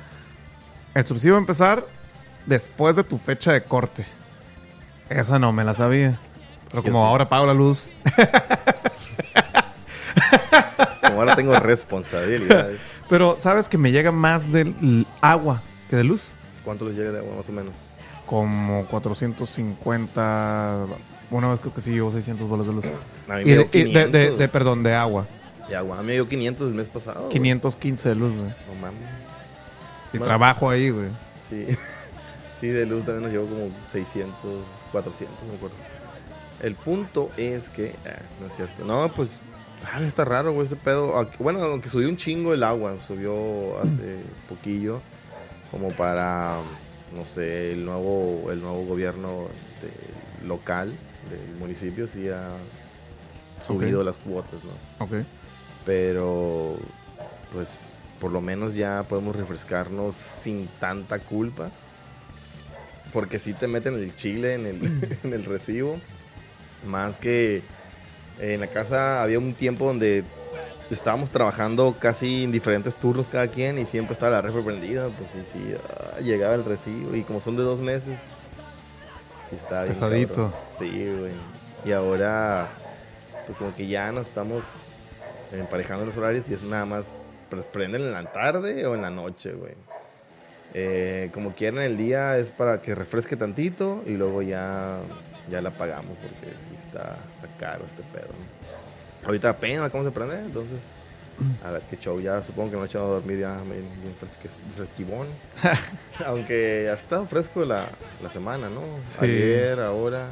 El subsidio va a empezar después de tu fecha de corte. Esa no me la sabía. Pero como ahora pago la luz. *laughs* Como ahora tengo responsabilidades. Pero, ¿sabes que me llega más del agua que de luz? ¿Cuánto les llega de agua más o menos? Como 450. Una vez creo que sí llevo 600 bolas de luz. A mí Y me de, dio y de- de- 500 de- perdón, de agua. De agua. Me dio 500 el mes pasado. güey. 515 de luz, güey. No mames. Y trabajo ahí, güey. Sí. *laughs* sí, de luz también nos llevó como 600, 400, no me acuerdo. El punto es que, ah, no es cierto. No, pues, ¿sabes? Está raro, güey, este pedo. Bueno, aunque subió un chingo el agua, subió hace poquillo, como para, no sé, el nuevo, el nuevo gobierno de- local del municipio sí ha subido las cuotas, ¿no? Ok. Pero pues por lo menos ya podemos refrescarnos sin tanta culpa. Porque si te meten el chile en el, *laughs* en el recibo. Más que en la casa había un tiempo donde estábamos trabajando casi en diferentes turnos cada quien y siempre estaba la refri prendida. Pues sí, sí, ah, llegaba el recibo y como son de dos meses, sí está bien. Pesadito. cabrón. Sí, güey. Y ahora, pues como que ya nos estamos emparejando los horarios y es nada más pre- prenden en la tarde o en la noche, güey. Eh, como quieran el día es para que refresque tantito y luego ya, ya la pagamos porque sí está, está caro este pedo. ¿no? Ahorita apenas cómo se prende, entonces a ver qué show. Ya supongo que no he echado a dormir ya bien, bien fresque- fresquibón. *laughs* Aunque ha estado fresco la, la semana, ¿no? Sí. Ayer, ahora.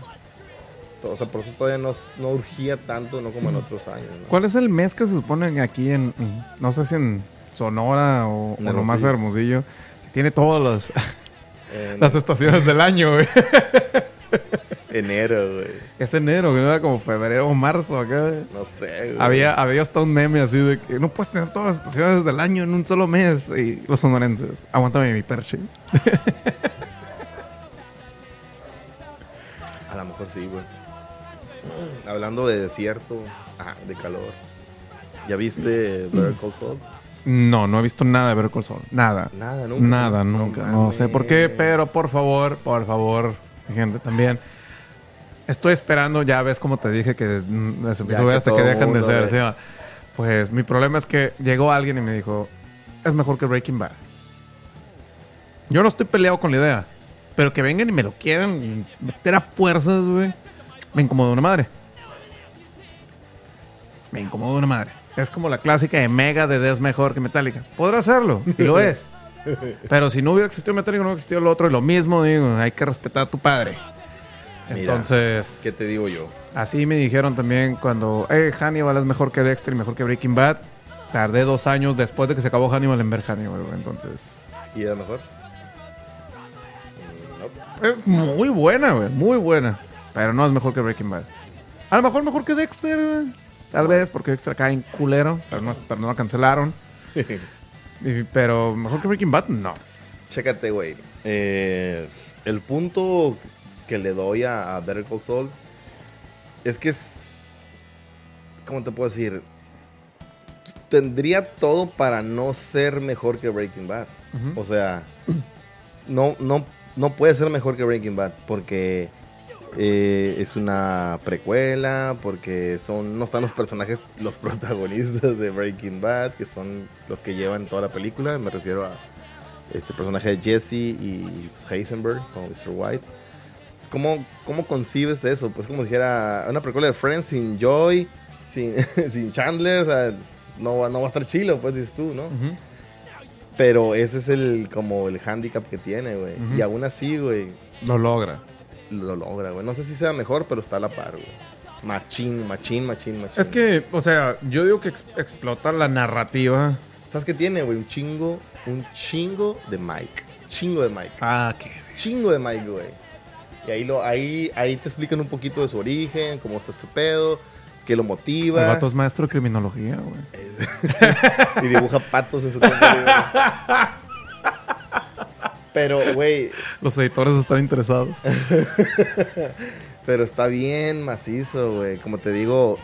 O sea, por eso todavía no, no urgía tanto, no como en otros años. ¿no? ¿Cuál es el mes que se supone aquí en, no sé si en Sonora o, o nomás Hermosillo. Hermosillo, que tiene todas las, las estaciones del año, güey? *laughs* enero, güey. Es enero, güey, era como febrero o marzo acá. güey. No sé, güey. Había, había hasta un meme así de que no puedes tener todas las estaciones del año en un solo mes. Y los sonorenses, aguántame mi perche. *laughs* A lo mejor sí, güey. Hablando de desierto, ah, de calor. ¿Ya viste Better Call Saul? No, no he visto nada de Better Call Saul. Nada. Nada, nunca. Nada, nunca. No, sé por qué, pero por favor, por favor, gente, también. Estoy esperando, ya ves como te dije que empiezo a ver hasta que el dejen de ser. Pues mi problema es que llegó alguien y me dijo, es mejor que Breaking Bad. Yo no estoy peleado con la idea, pero que vengan y me lo quieran meter a fuerzas, güey, me incomoda una madre. Me incomoda una madre. Es como la clásica de Mega de es mejor que Metallica. Podrá hacerlo, y lo es. *laughs* Pero si no hubiera existido Metallica, no hubiera existido lo otro. Y lo mismo, digo, hay que respetar a tu padre. Mira. Entonces, ¿Qué te digo yo? así me dijeron también cuando, eh, Hannibal es mejor que Dexter y mejor que Breaking Bad. Tardé dos años después de que se acabó Hannibal en ver Hannibal. Entonces, ¿Y era mejor? No. es muy buena, güey. Muy buena. Pero no es mejor que Breaking Bad. A lo mejor mejor que Dexter, güey. Tal vez porque Dexter cae en culero, pero no, pero no la cancelaron. *laughs* Y- pero mejor que Breaking Bad, no. Chécate, güey. Eh, el punto que le doy a, a Better Call Saul es que es. ¿Cómo te puedo decir? Tendría todo para no ser mejor que Breaking Bad. O sea, no, no, no puede ser mejor que Breaking Bad porque eh, es una precuela, porque son no están los personajes, los protagonistas de Breaking Bad, que son los que llevan toda la película. Me refiero a este personaje de Jesse y pues, Heisenberg, como Mr. White. ¿Cómo, ¿Cómo concibes eso? Pues como dijera una precuela de Friends sin Joy, sin, *laughs* sin Chandler, o sea, no, va- no va a estar chilo, pues dices tú, ¿no? Ujú. Pero ese es el como el handicap que tiene, güey. Ujú. Y aún así, güey, Lo logra. Lo logra, güey. No sé si sea mejor, pero está a la par, güey. Machín, machín, machín, machín. Es que, o sea, yo digo que ex- explota la narrativa. ¿Sabes qué tiene, güey? Un chingo, un chingo de Mike. Chingo de Mike. Ah, qué. Chingo de Mike, güey. Y ahí, lo, ahí, ahí te explican un poquito de su origen, cómo está este pedo, qué lo El motiva. vato es maestro de criminología, güey. *laughs* y dibuja patos en su *laughs* tiempo. Pero, güey, Los editores están interesados. *laughs* pero está bien macizo, güey. Como te digo,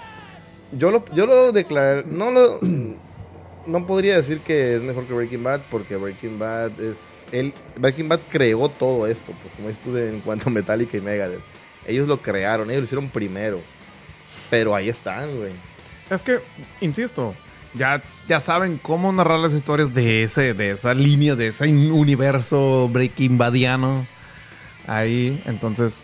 yo lo, yo lo declaré, no lo, *clears throat* no podría decir que es mejor que Breaking Bad porque Breaking Bad es, él, Breaking Bad creó todo esto, pues, como estuve en cuanto a Metallica y Megadeth. Ellos lo crearon, ellos lo hicieron primero. Pero ahí están, güey. Es que, insisto, ya, ya saben cómo narrar las historias de ese, de esa línea, de ese universo Breaking Badiano. Ahí, entonces,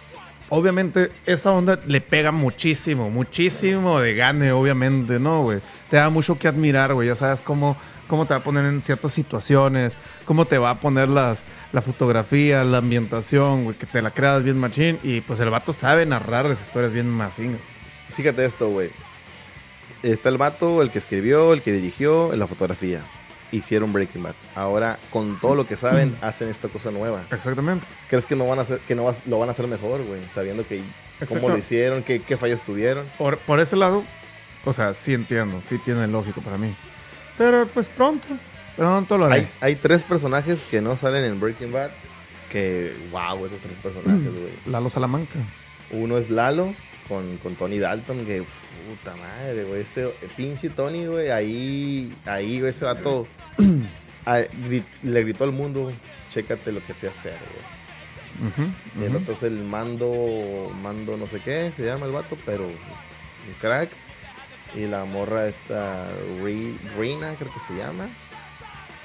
obviamente, esa onda le pega muchísimo, muchísimo de gane, obviamente, ¿no, güey? Te da mucho que admirar, güey. Ya sabes cómo, cómo te va a poner en ciertas situaciones, cómo te va a poner las, la fotografía, la ambientación, güey, que te la creas bien machín. Y pues el vato sabe narrar las historias bien machín. Fíjate esto, güey. Está el vato, el que escribió, el que dirigió, en la fotografía. Hicieron Breaking Bad. Ahora, con todo lo que saben, hacen esta cosa nueva. Exactamente. ¿Crees que no van a hacer, que no vas- lo van a hacer mejor, güey? Sabiendo que cómo lo hicieron, qué, qué fallos tuvieron. Por, por ese lado, o sea, sí entiendo, sí tiene lógico para mí. Pero pues pronto, pronto lo haré. Hay, hay tres personajes que no salen en Breaking Bad. Que, wow, esos tres personajes, güey. Lalo Salamanca. Uno es Lalo con, con Tony Dalton, que puta madre, güey. Ese pinche Tony, güey, ahí, ahí, güey, ese vato *clears throat* a- le gritó al mundo, chécate lo que sé hacer, güey. Y el ujú. otro es el mando, mando no sé qué, se llama el vato, pero es un crack. Y la morra esta, Ri- Rina, creo que se llama.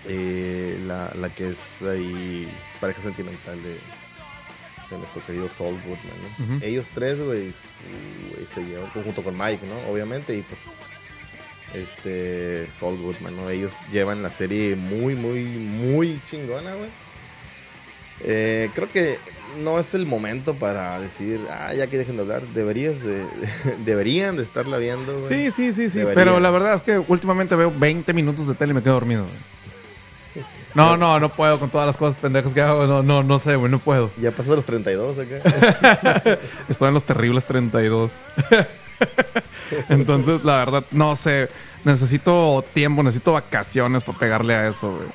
Eh, la, la que es ahí pareja sentimental de, de nuestro querido Saul Goodman, ¿no? Ujú. Ellos tres, güey, se llevan junto con Mike, ¿no? Obviamente, y pues este Saul Goodman, ¿no? Ellos llevan la serie muy, muy, muy chingona, güey. Eh, creo que no es el momento para decir, ah, ya que dejen de hablar, deberías de, *laughs* deberían de estarla viendo, güey. Sí, sí, sí, sí. Pero la verdad es que últimamente veo 20 minutos de tele y me quedo dormido. güey. No, no, no puedo con todas las cosas pendejas que hago. No, no, no sé, güey, no puedo. Ya pasó los 32 acá. *laughs* Estoy en los terribles 32. *laughs* Entonces, la verdad, no sé. Necesito tiempo, necesito vacaciones para pegarle a eso, güey.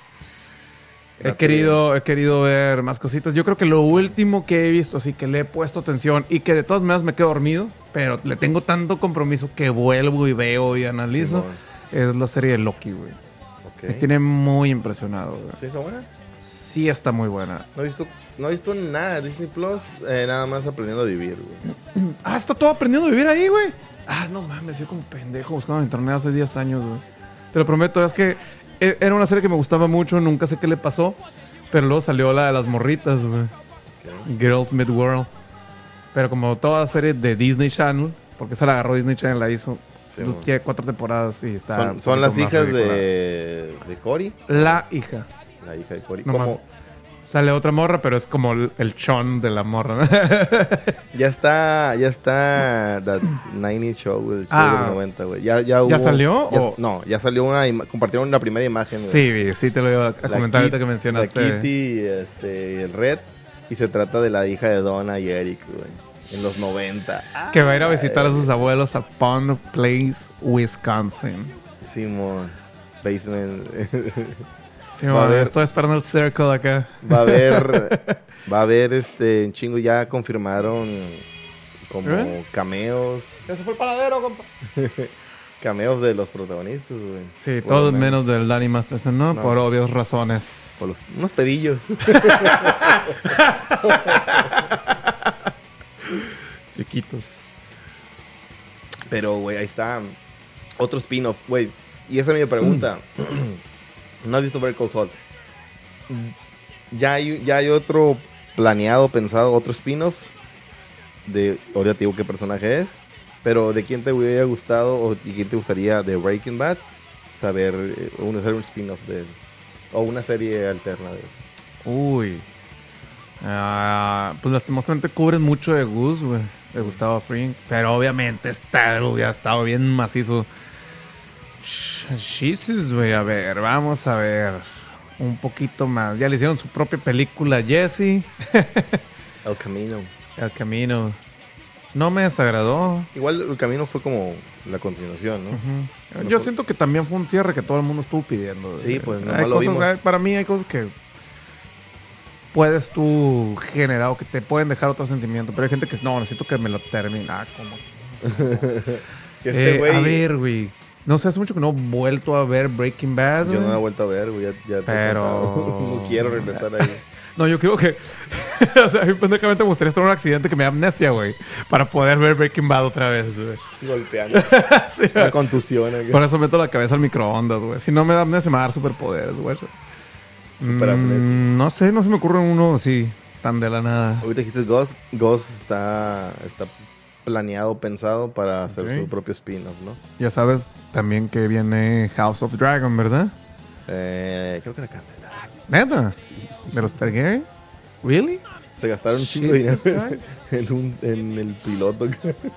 He querido, he querido ver más cositas. Yo creo que lo último que he visto, así que le he puesto atención y que de todas maneras me quedo dormido, pero le tengo tanto compromiso que vuelvo y veo y analizo, es la serie de Loki, güey. Ok. Me tiene muy impresionado, güey. ¿Sí está buena? Sí está muy buena. No he visto, no he visto nada de Disney Plus, eh, nada más aprendiendo a vivir, güey. *clears throat* Ah, está todo aprendiendo a vivir ahí, güey. Ah, no mames, yo como pendejo buscando en internet hace 10 años, güey. Te lo prometo, es que e- era una serie que me gustaba mucho, nunca sé qué le pasó. Pero luego salió la de las morritas, güey. Girls Mid World. Pero como toda serie de Disney Channel, porque se la agarró Disney Channel, la hizo. Sí, tiene cuatro temporadas y está. Son, las hijas de, de Cory, La hija. la hija de Cory. No Como más. Sale otra morra, pero es como el, el chon de la morra. *laughs* ya está, ya está That 90 Show, el show Ah. de los 90, güey. Ya, ya, ¿Ya salió ya- o- No, ya salió una, compartieron la primera imagen, sí, sí te lo iba a La comentar ahorita que mencionaste. La Kitty este, y el Red. Y se trata de la hija de Donna y Eric, güey. En los 90. Que va a ir a visitar a sus abuelos a Pond Place, Wisconsin. Simón. Basement. *laughs* Sí, Va a haber- estoy esperando el circle acá. va a haber. *laughs* Va a haber este. En chingo ya confirmaron. Como ¿Eh? cameos. Ya se fue el paradero, compa. *laughs* Cameos de los protagonistas, güey. Sí, Por todo lo menos del Danny Masterson, ¿no? No. Por obvias razones. Por los, unos pedillos. Chiquitos. Pero, güey, ahí está. Otro spin-off, güey. Y esa es mi pregunta. *clears throat* ¿No has visto Better Call Saul? ya hay, ya hay otro planeado, pensado, otro spin-off. De, ahorita te digo qué personaje es. Pero de quién te hubiera gustado o de quién te gustaría de Breaking Bad saber eh, un, hacer un spin-off de él. O una serie alterna de eso. Uy. Ah, pues lastimosamente cubren mucho de Gus, güey. De Gustavo Fring. Pero obviamente está, hubiera estado bien macizo. Jesus, güey. A ver, vamos a ver. Un poquito más. Ya le hicieron su propia película Jesse. *laughs* El Camino. El Camino. No me desagradó. Igual el Camino fue como la continuación, ¿no? Ujú. No Yo siento que también fue un cierre que todo el mundo estuvo pidiendo. Sí, pues, nomás lo cosas, vimos. Para mí hay cosas que puedes tú generar o que te pueden dejar otro sentimiento. Pero hay gente que no, necesito que me lo termine. Ah, ¿cómo? Que *laughs* este Eh, güey. a ver, güey. No sé, hace mucho que no he vuelto a ver Breaking Bad. yo no la he vuelto a ver, güey. Ya, ya Pero- *laughs* no quiero regresar ahí. *laughs* No, yo creo que. o sea, a mí pendejamente me gustaría estar en un accidente que me da amnesia, güey. Para poder ver Breaking Bad otra vez, güey. Golpeando. Sí, Una contusión. acá. Por eso meto la cabeza al microondas, güey. Si no me da amnesia, me va a dar superpoderes, güey. Super Mm, no sé, no se me ocurre uno así, tan de la nada. Ahorita dijiste Ghost. Ghost está, está planeado, pensado para hacer su propio spin-off, ¿no? Ya sabes también que viene House of Dragon, ¿verdad? Eh, creo que la cancelaron. ¿Neta? ¿De los Targaryen? ¿Really? Se gastaron un chingo de dinero *laughs* en, un, en el piloto.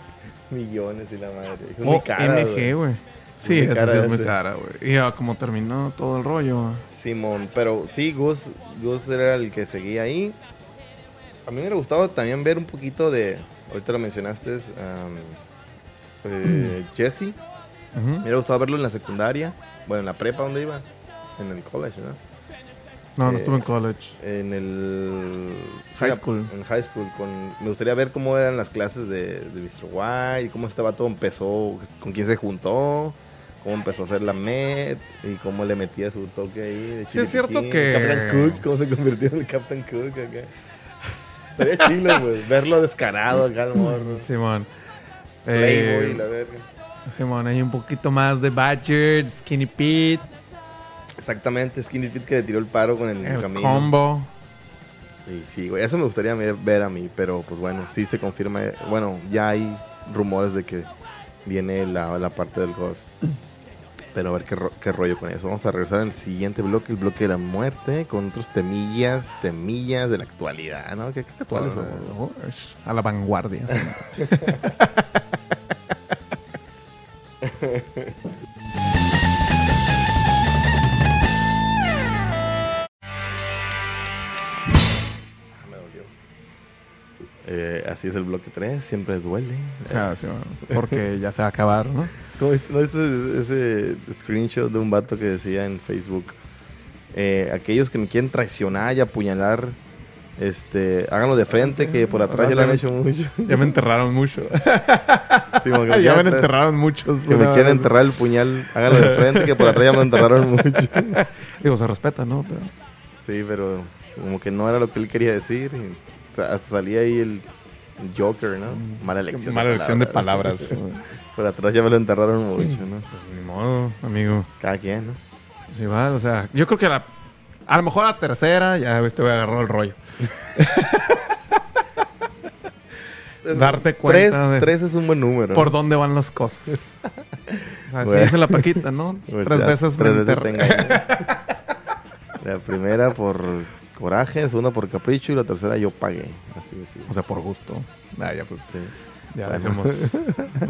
*laughs* Millones y la madre. Es muy O cara, MG, güey. Sí, esa cara sí es muy ese. cara, güey. Y ya como terminó todo el rollo. Simón, pero sí, Gus, Gus era el que seguía ahí. A mí me hubiera gustado también ver un poquito de, ahorita lo mencionaste, um, eh, *clears throat* Jesse. Me hubiera gustado verlo en la secundaria, bueno, en la prepa donde iba, en el college, ¿no? No, no Eh, estuve en college. En el High sí, school. En high school. Con, me gustaría ver cómo eran las clases de, de Mr. White, cómo este vato empezó, con quién se juntó, cómo empezó a hacer la med y cómo le metía su toque ahí. De Sí, es cierto que- Captain Cook, cómo se convirtió en el Captain Cook acá. Estaría *laughs* chilo, güey. Verlo descarado acá al morro. Simón. Playboy, Eh, la verga. Simón, hay un poquito más de Badger, Skinny Pete, Exactamente, Skinny Pete que le tiró el paro con el, el camino. combo. Y sí, güey, eso me gustaría ver ver a mí, pero pues bueno, sí se confirma. Bueno, ya hay rumores de que viene la, la parte del Ghost. Pero a ver qué, ro- qué rollo con eso. Vamos a regresar al siguiente bloque, el bloque de la muerte, con otros temillas, temillas de la actualidad, ¿no? ¿Qué, qué actuales? Oh, A la vanguardia. *laughs* Me dolió. Eh, así es el bloque 3, siempre duele. Ah, Porque ya se va a acabar, ¿no? ¿Cómo viste- ¿No viste ese screenshot de un vato que decía en Facebook? eh, aquellos que me quieren traicionar y apuñalar, este, háganlo de frente, que por atrás ya lo han hecho mucho. Ya me enterraron mucho. *laughs* Sí, como que *laughs* ya me te- enterraron muchos. Que me quieren enterrar el puñal, háganlo de frente, que por atrás ya me enterraron *laughs* mucho. Digo, se respeta, ¿no? Pero Sí, pero como que no era lo que él quería decir. y, hasta salía ahí el Joker, ¿no? Mala elección. Mala elección de palabras. *laughs* por atrás ya me lo enterraron mucho, ¿no? Pues ni modo, amigo. Cada quien, ¿no? Pues igual, o sea, yo creo que la, a lo mejor la tercera ya este voy a agarrar el rollo. *laughs* Darte cuenta Tres, de- tres es un buen número. Por dónde van las cosas. *laughs* Así Bueno. dice la Paquita, ¿no? Pues tres ya, veces tres me veces te. La primera por coraje, la segunda por capricho y la tercera yo pagué. Así. O sea, por gusto. Ah, ya pues, Sí. ya Bueno.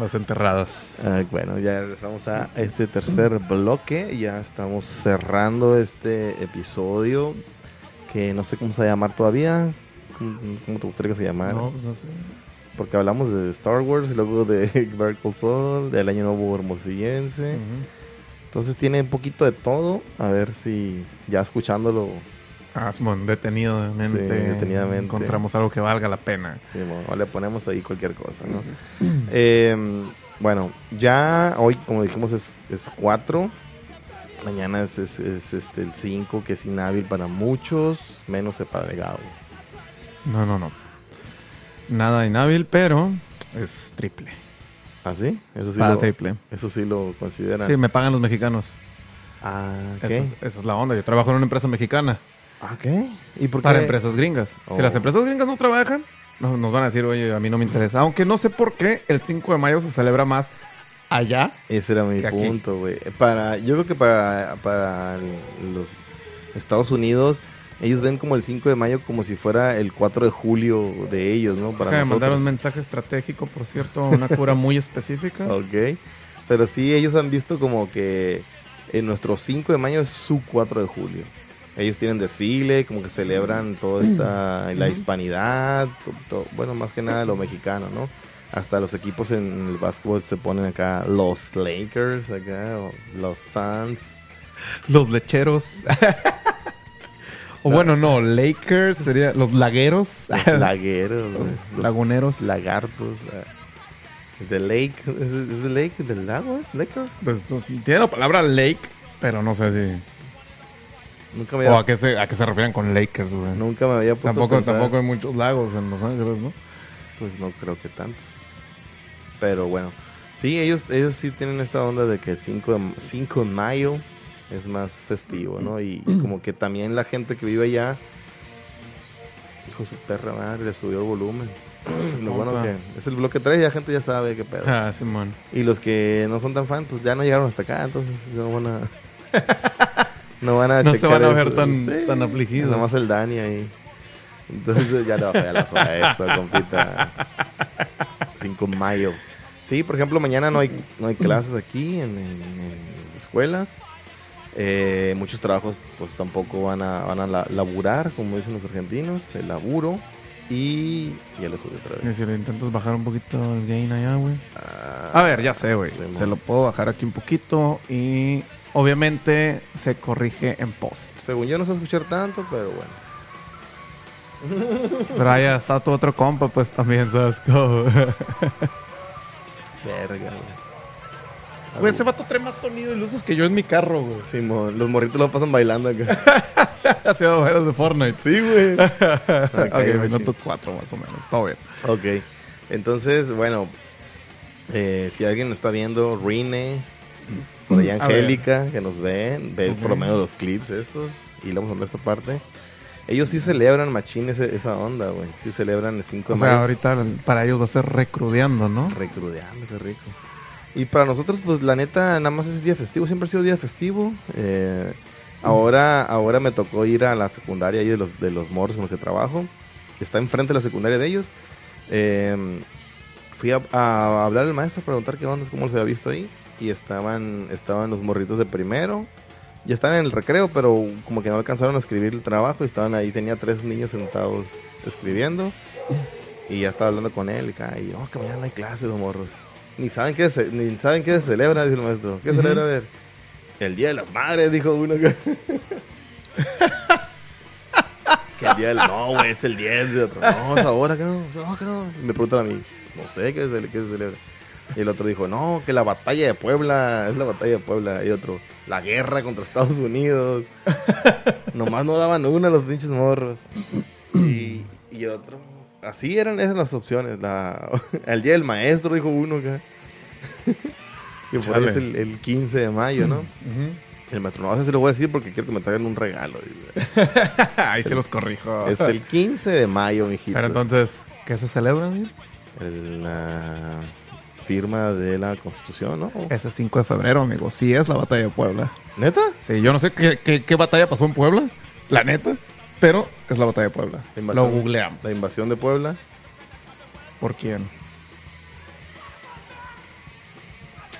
*laughs* enterradas. Ah, bueno, ya regresamos a este tercer bloque. Ya estamos cerrando este episodio que no sé cómo se va a llamar todavía. ¿Cómo, cómo te gustaría que se llamara? No, pues no sé. Porque hablamos de Star Wars y luego de Better Call Saul, del Año Nuevo Hermosillense. Entonces tiene un poquito de todo. A ver si ya escuchándolo, Ah, Simón, detenidamente. Sí, detenidamente. Encontramos algo que valga la pena. sí, mo- le ponemos ahí cualquier cosa, ¿no? Eh, *clears throat* bueno, ya hoy, como dijimos, es, es 4. Mañana es, es- es, este, el 5, que es inhábil para muchos, menos para Gabo. No, no, no. Nada inhábil, pero es triple. ¿Ah, sí? Eso sí, Para lo, triple. eso sí lo consideran. Sí, me pagan los mexicanos. Ah, Esa ¿qué? es, esa es la onda. Yo trabajo en una empresa mexicana. Ok. ¿Y por qué? para empresas gringas. Oh. Si las empresas gringas no trabajan, no- nos van a decir, oye, a mí no me interesa. Aunque no sé por qué el 5 de mayo se celebra más allá. Ese era mi punto, güey. Para, yo creo que para, para los Estados Unidos, ellos ven como el 5 de mayo como si fuera el 4 de julio de ellos, ¿no? Para mandar un mensaje estratégico, por cierto, una cura muy específica. *laughs* Ok. Pero sí, ellos han visto como que en nuestro 5 de mayo es su 4 de julio. Ellos tienen desfile, como que celebran toda esta, la hispanidad, bueno, más que nada lo mexicano, ¿no? Hasta los equipos en el básquetbol se ponen acá los Lakers, acá, o los Suns. Los lecheros. *laughs* o bueno, no, Lakers sería los lagueros. Los lagueros, *laughs* güey, los Laguneros. lagartos. ah. The lake, ¿es, es the lake del lago? ¿Es Laker? Pues, pues, tiene la palabra lake, pero no sé si. Nunca me O a qué se, a qué se refieren con Lakers, güey. nunca me había puesto a tampoco, pensar. tampoco hay muchos lagos en Los Ángeles, ¿no? Pues no creo que tantos. Pero bueno, sí, ellos, ellos sí tienen esta onda de que el 5 de, 5 de mayo es más festivo, ¿no? Y, y como que también la gente que vive allá, hijo de su perra madre, le subió el volumen. *clears throat* Lo bueno que es el bloque 3, ya gente ya sabe qué pedo. Ah, Simón. Y los que no son tan fan, pues ya no llegaron hasta acá, entonces no van a. *laughs* no van a No se van a ver eso. tan- tan afligidos. Nomás el Dani ahí. Entonces ya bajé la joda a eso, compita. 5 de mayo. Sí, por ejemplo, mañana no hay, no hay clases aquí en, en- en las escuelas. Eh, muchos trabajos pues tampoco van a, van a la- laburar, como dicen los argentinos, el laburo. Y ya le subí otra vez. si le intentas bajar un poquito el gain allá, güey. Ah, A ver, ya sé, güey. Se lo puedo bajar aquí un poquito y obviamente se corrige en post. Según yo no sé escuchar tanto, pero bueno. *laughs* Pero ahí está tu otro compa, pues también, ¿sabes? *laughs* Como- Verga, güey. Güey, ese vato trae más sonido y luces que yo en mi carro, güey. Simón, los morritos lo pasan bailando acá. Ha sido veros de Fortnite. Sí, güey. *laughs* ok, machín. minuto 4 más o menos. Todo bien. ok. Entonces, bueno. eh, si alguien nos está viendo, Rine, por ahí. Angélica, que nos ven, ve por lo menos los clips estos. Y le vamos a esta parte. Ellos sí celebran machín ese- esa onda, güey. Sí celebran el 5 O de sea, mayo. ahorita para ellos va a ser recrudeando, ¿no? Recrudeando, qué rico. Y para nosotros, pues la neta, nada más es día festivo. Siempre ha sido día festivo. Eh, ahora, ahora me tocó ir a la secundaria ahí de los, de los morros con los que trabajo. Está enfrente de la secundaria de ellos. Eh, fui a, a hablar al maestro, a preguntar qué onda, cómo los había visto ahí. Y estaban, estaban los morritos de primero. Ya están en el recreo, pero como que no alcanzaron a escribir el trabajo. Y estaban ahí, tenía tres niños sentados escribiendo. Y ya estaba hablando con él. Y, oh, que mañana no hay clases, los morros. Ni saben qué se, ni saben qué se celebra, dice el maestro. ¿Qué Ujú. celebra? A ver. El Día de las Madres, dijo uno. *laughs* que el día del... No, güey, es el 10 de otro. No, es ahora, que no, no, que no. Me preguntan a mí, no sé qué se, qué se celebra. Y el otro dijo, no, que la batalla de Puebla, es la batalla de Puebla. Y otro, la guerra contra Estados Unidos. *laughs* Nomás no daban una los pinches morros. Y, y otro, así eran esas las opciones. La, *laughs* el día del maestro, dijo uno acá. *laughs* que es el, el 15 de mayo, ¿no? El maestro, no, eso se lo voy a decir porque quiero que me traigan un regalo. Ahí se los corrijo. Es el 15 de mayo, mijito. Pero entonces, ¿qué se celebra, amigo? La firma de la Constitución, ¿no? Ese 5 de febrero, amigo. Sí es la batalla de Puebla. ¿Neta? Sí, yo no sé qué, qué- qué batalla pasó en Puebla, la neta, pero es la batalla de Puebla. La Lo googleamos. La invasión de Puebla. ¿Por quién?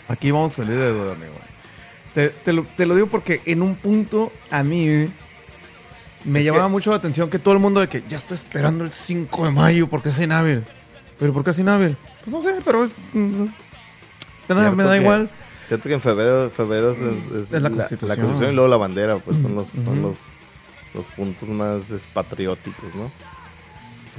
Aquí vamos a salir de duda, amigo. Te, te lo, te lo digo porque en un punto a mí me Es llamaba que- mucho la atención que todo el mundo de que ya estoy esperando el 5 de mayo porque es inhábil. ¿Pero por qué es inhábil? Pues no sé, pero es... mm, Me da, me da que- igual. Cierto que en febrero, febrero es, es- Es la La, Constitución. y luego la bandera, pues son los, son los, los puntos más es, patrióticos, ¿no?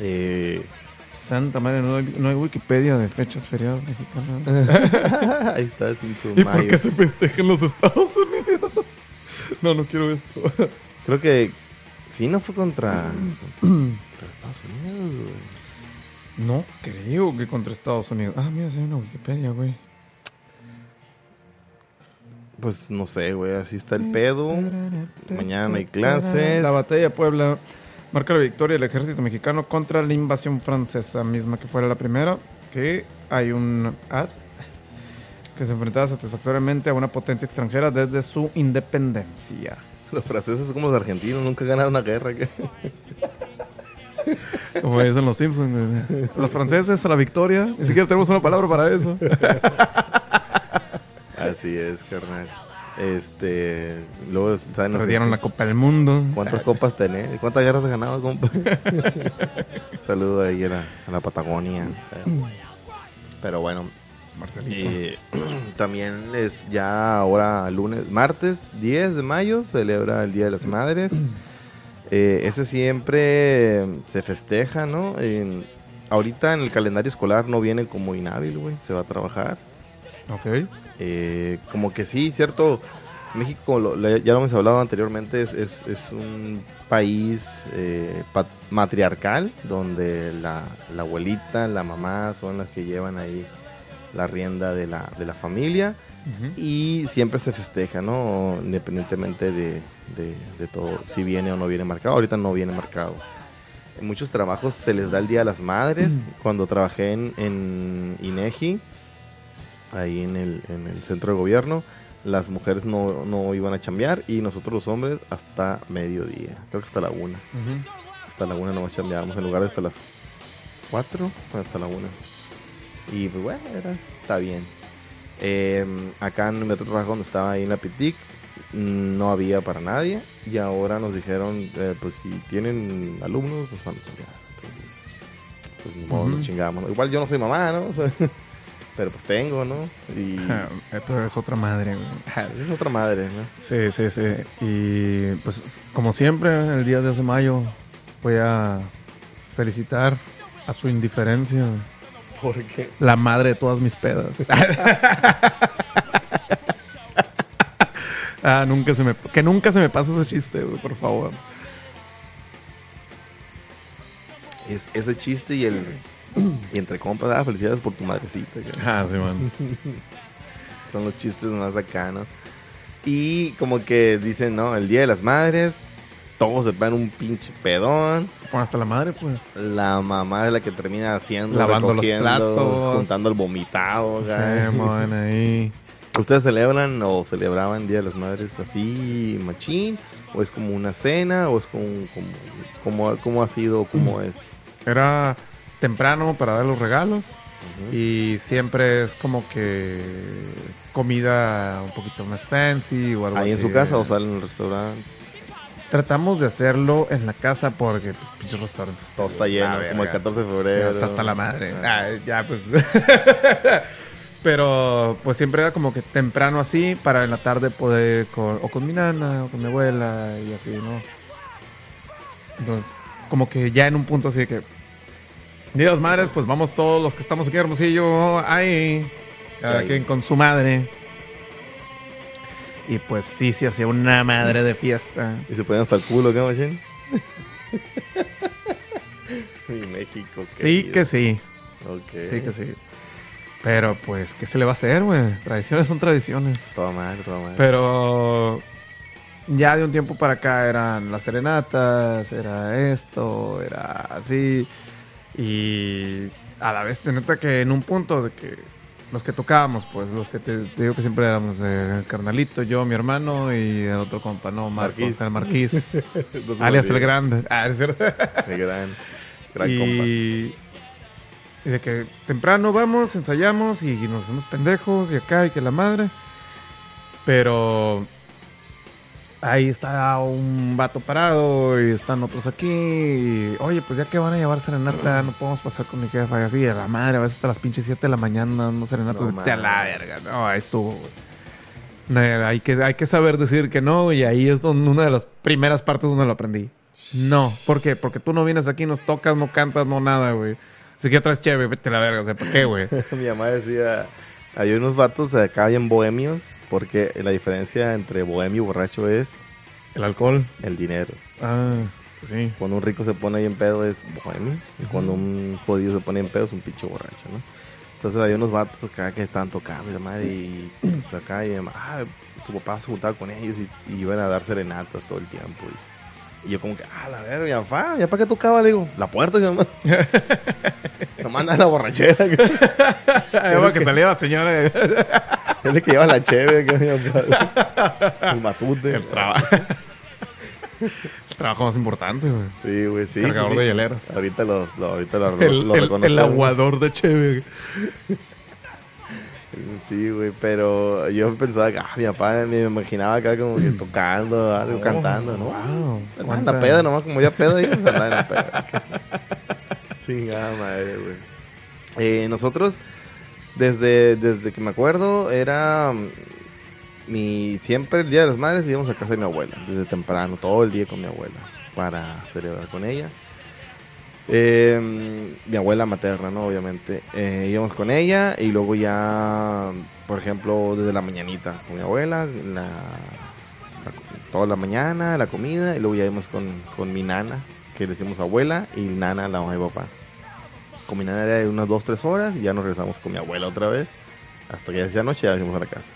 Eh, Santa madre, no hay, no hay Wikipedia de fechas feriadas mexicanas. *laughs* ahí está el 5 de ¿Y mayo. por qué se festeja en los Estados Unidos? *laughs* No, no quiero esto. Creo que sí, no fue contra, *clears throat* contra Estados Unidos, güey. No creo que contra Estados Unidos. Ah, mira, si hay una Wikipedia, güey. Pues no sé, güey, así está el pedo. Mañana hay clases. La batalla de Puebla marca la victoria del ejército mexicano contra la invasión francesa, misma que fuera la primera, que hay un ad que se enfrentaba satisfactoriamente a una potencia extranjera desde su independencia. Los franceses como los argentinos nunca ganaron una guerra. *laughs* *laughs* Como dicen los Simpsons. Los franceses a la victoria. Ni siquiera tenemos una palabra para eso. *laughs* Así es, carnal. Este, luego están Perdieron la Copa del Mundo. ¿Cuántas copas tenés? ¿Cuántas guerras has ganado, compa? *laughs* Saludo ahí a la, a la Patagonia. Pero bueno, Marcelito. eh, *clears throat* también es ya ahora lunes, martes 10 de mayo, celebra el Día de las Madres. Eh, ese siempre se festeja, ¿no? En- ahorita en el calendario escolar no viene como inhábil, güey, se va a trabajar. ok. Eh, como que sí, cierto. México, lo- ya lo hemos hablado anteriormente, es, es- es un país eh, matriarcal donde la, la abuelita, la mamá son las que llevan ahí la rienda de la, de la familia y siempre se festeja, ¿no? Independientemente de, de- de todo, si viene o no viene marcado. Ahorita no viene marcado. En muchos trabajos se les da el Día de las Madres. Cuando trabajé en, en INEGI, ahí en el, en el centro de gobierno, las mujeres no, no iban a chambear y nosotros los hombres hasta mediodía. Creo que hasta la una. Hasta la una nomás chambeábamos en lugar de hasta las cuatro, hasta la una. Y pues bueno, era, está bien. Eh, acá en mi otro trabajo donde estaba ahí en la Pitic, mm, no había para nadie. Y ahora nos dijeron, eh, pues si tienen alumnos, pues van a chambear. Entonces, pues ni modo, Ujú. nos chingamos. Igual yo no soy mamá, ¿no? O sea, *laughs* pero pues tengo, ¿no? Y *laughs* Pero es otra madre, güey. *laughs* es otra madre, ¿no? Sí, sí, sí. Y pues como siempre, el día 10 de mayo voy a felicitar a su indiferencia, Porque la madre de todas mis pedas. Ah, nunca se me, que nunca se me pase ese chiste, güey, por favor. es ese chiste y el... Y entre compas, ah, felicidades por tu madrecita. que- Ah, sí, man. *laughs* Son los chistes más acá, ¿no? Y como que dicen, no, el Día de las Madres, todos se van un pinche pedón. Pon hasta la madre, pues. La mamá es la que termina haciendo, Lavando los platos. juntando el vomitado. Sí, man, ahí. ¿Ustedes celebran o celebraban Día de las Madres así, machín? ¿O es como una cena? ¿O es como, como, como- cómo ha sido? ¿Cómo es? Era temprano para dar los regalos. Ujú. Y siempre es como que comida un poquito más fancy o algo ¿Ahí en así. su casa o salen al restaurante? Tratamos de hacerlo en la casa porque, pues, pinches restaurantes. Todo está lleno, como el 14 de Sí, febrero. hasta, hasta la madre. Ah, ya, pues. *laughs* Pero, pues siempre era como que temprano así para en la tarde poder con, o con mi nana o con mi abuela y así, ¿no? Entonces, como que ya en un punto así de que. Las madres, pues vamos todos los que estamos aquí Hermosillo, ahí. Cada quien con su madre. Y pues sí, se hacía una madre de fiesta. ¿Y se ponen hasta el culo, qué machín? *laughs* Mi México. Sí querido. que sí. Ok. Sí que sí. Pero pues, ¿qué se le va a hacer, güey? Tradiciones son tradiciones. Toda madre, toda madre. Pero ya de un tiempo para acá eran las serenatas, era esto, era así. Y a la vez, te neta que en un punto de que los que tocábamos, pues los que te, te digo que siempre éramos eh, el carnalito, yo, mi hermano y el otro compa, no, Marcos, Marquís. el Marquís, *laughs* No alias el grande. Ah, es cierto. El gran, gran *laughs* compa. Y, de que temprano vamos, ensayamos y nos hacemos pendejos y acá y que la madre. Pero ahí está un vato parado y están otros aquí. y, Oye, pues ya que van a llevar serenata, no podemos pasar con mi jefa y así. A la madre, a veces hasta las pinches 7 de la mañana dando serenata. No a la verga. No, ahí estuvo, güey. Hay que, hay que saber decir que no y ahí es donde una de las primeras partes donde lo aprendí. No, ¿por qué? Porque tú no vienes aquí, nos tocas, no cantas, no nada, güey. Así que traes chévere, vete a la verga, o sea, ¿por qué, güey? *laughs* Mi mamá decía, hay unos vatos de acá bien bohemios, porque la diferencia entre bohemio y borracho es El alcohol. el dinero. Ah, pues sí. Cuando un rico se pone bien pedo es bohemio, y cuando un jodido se pone bien pedo es un pinche borracho, ¿no? Entonces hay unos vatos acá que están tocando y la madre, y pues acá y mi mamá, ah, tu papá se juntaba con ellos y, y iban a dar serenatas todo el tiempo. dice. Y yo como que, ah, la verga, ya, fa, ya para qué tocaba, le digo, la puerta, se llama. *laughs* Nomás anda la borrachera. *laughs* que- Ahí va que salía la señora. *laughs* Es el que lleva la cheve, que papá. el matute. El trabajo. el trabajo más importante, güey. Sí, güey, sí. Cargador sí, sí. de hieleras. Ahorita lo, lo- ahorita lo, El, lo el- el aguador de Cheve. Sí, güey, pero yo pensaba que, ah, mi papá me imaginaba acá como que tocando, algo, cantando, ¿no? Wow. Andaba en ¿Cuánta- la peda nomás, como ya peda, ya andaba en la peda. *laughs* Chingada madre, güey. Eh, nosotros, desde, desde que me acuerdo, era mm, mi, siempre el Día de las Madres íbamos a casa de mi abuela, desde temprano, todo el día con mi abuela, para celebrar con ella. Eh, mi abuela materna, ¿no? Obviamente. Eh, íbamos con ella y luego ya, por ejemplo, desde la mañanita con mi abuela, la, toda la mañana, la comida, y luego ya íbamos con, con mi nana, que le decimos abuela, y nana, la mamá y papá. Con mi nana era de unas 2, 3 horas, y ya nos regresamos con mi abuela otra vez, hasta que ya sea noche, ya fuimos a la casa.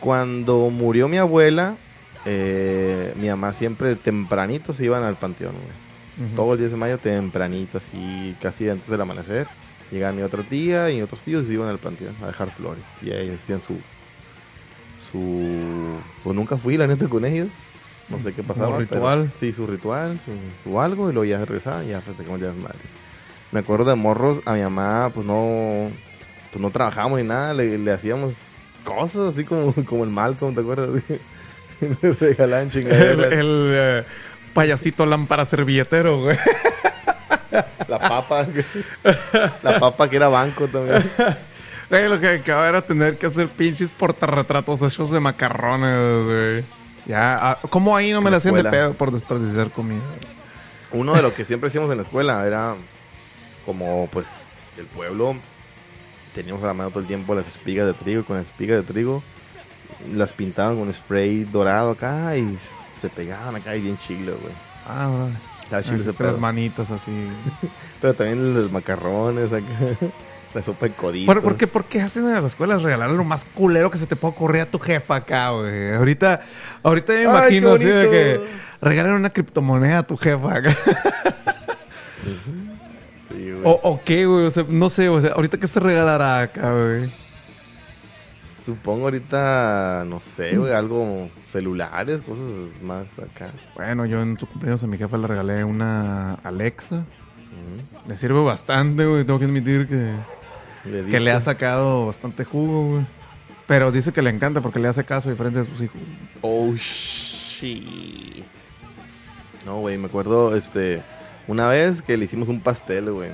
Cuando murió mi abuela, eh, mi mamá siempre tempranito se iban al panteón, güey Todo el 10 de mayo tempranito, así casi antes del amanecer. Llegaba mi otra tía y otros tíos y iban al panteón a dejar flores. Y ahí hacían su. su. Pues nunca fui, la neta, con ellos. No sé qué pasaba. pero- ritual. sí, su ritual, su, su algo, y luego ya regresaban y ya festejamos ya las madres. Me acuerdo de morros, a mi mamá, pues no. Pues no trabajábamos ni nada, le, le hacíamos cosas así como, como el Malcolm, ¿te acuerdas? *laughs* le regalaban *laughs* El, chingaderas. el, eh, payasito lámpara servilletero, güey. La papa. la papa que era banco también. Güey, lo que acaba era tener que hacer pinches portarretratos hechos de macarrones, güey. Ya, ah, ¿cómo ahí no me la hacían de pedo por desperdiciar comida? Uno de lo que siempre hacíamos en la escuela era como pues el pueblo teníamos a la mano todo el tiempo las espigas de trigo y con las espigas de trigo las pintaban con spray dorado acá y se pegaban acá y bien chilo, güey. Ah, órale. Estaba chilo ese Esas tres pedo. manitas así. *laughs* Pero también los macarrones acá, *laughs* la sopa de coditos. ¿Por, por qué, por qué hacen en las escuelas regalar lo más culero que se te puede ocurrir a tu jefa acá, güey? Ahorita, ahorita me imagino así de que regalen una criptomoneda a tu jefa acá. *laughs* Sí, güey. o, o qué, güey. O sea, no sé, o sea, ahorita qué se regalará acá, güey. Supongo ahorita, no sé, güey, algo celulares, cosas más acá. Bueno, yo en su cumpleaños a mi jefa le regalé una Alexa. Ujú. Le sirve bastante, güey. Tengo que admitir que, Le que le ha sacado bastante jugo, güey. Pero dice que le encanta porque le hace caso a diferencia de sus hijos. Oh, shit. No, güey, me acuerdo, este, una vez que le hicimos un pastel, güey.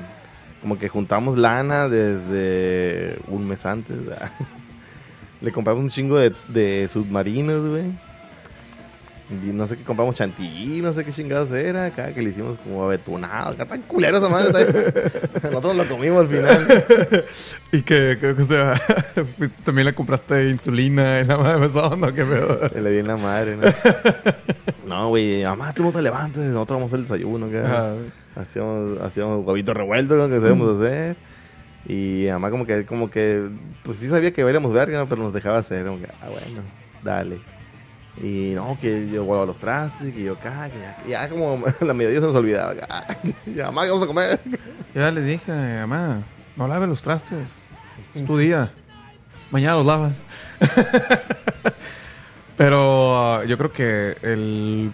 Como que juntamos lana desde un mes antes. *laughs* le compramos un chingo de, de submarinos, güey. Y no sé qué compramos chantilly, no sé qué chingados era. Acá que le hicimos como abetunado. Acá tan culero esa madre. *laughs* Nosotros lo comimos al final. *laughs* Y que, que, o sea, *laughs* pues, también le compraste insulina y la madre esa onda, qué pedo. Le di en la madre, ¿no? No, güey, mamá, tú no te levantes, nosotros vamos a hacer el desayuno, ¿qué? Ajá. Hacíamos, hacíamos huevitos revueltos, ¿no? Que sabíamos hacer. Y mamá como que, como que, pues sí sabía que veríamos verga, ¿no? Pero nos dejaba hacer, como que, ah, bueno, dale. Y no, que yo vuelvo a los trastes, que yo acá, que ya, ya como *laughs* la mediodía se nos olvidaba. ah, *laughs* Ya, mamá, ¿qué vamos a comer? Yo ya le dije, mamá, no laves los trastes. Es tu *laughs* día. Mañana los lavas. Pero uh, yo creo que el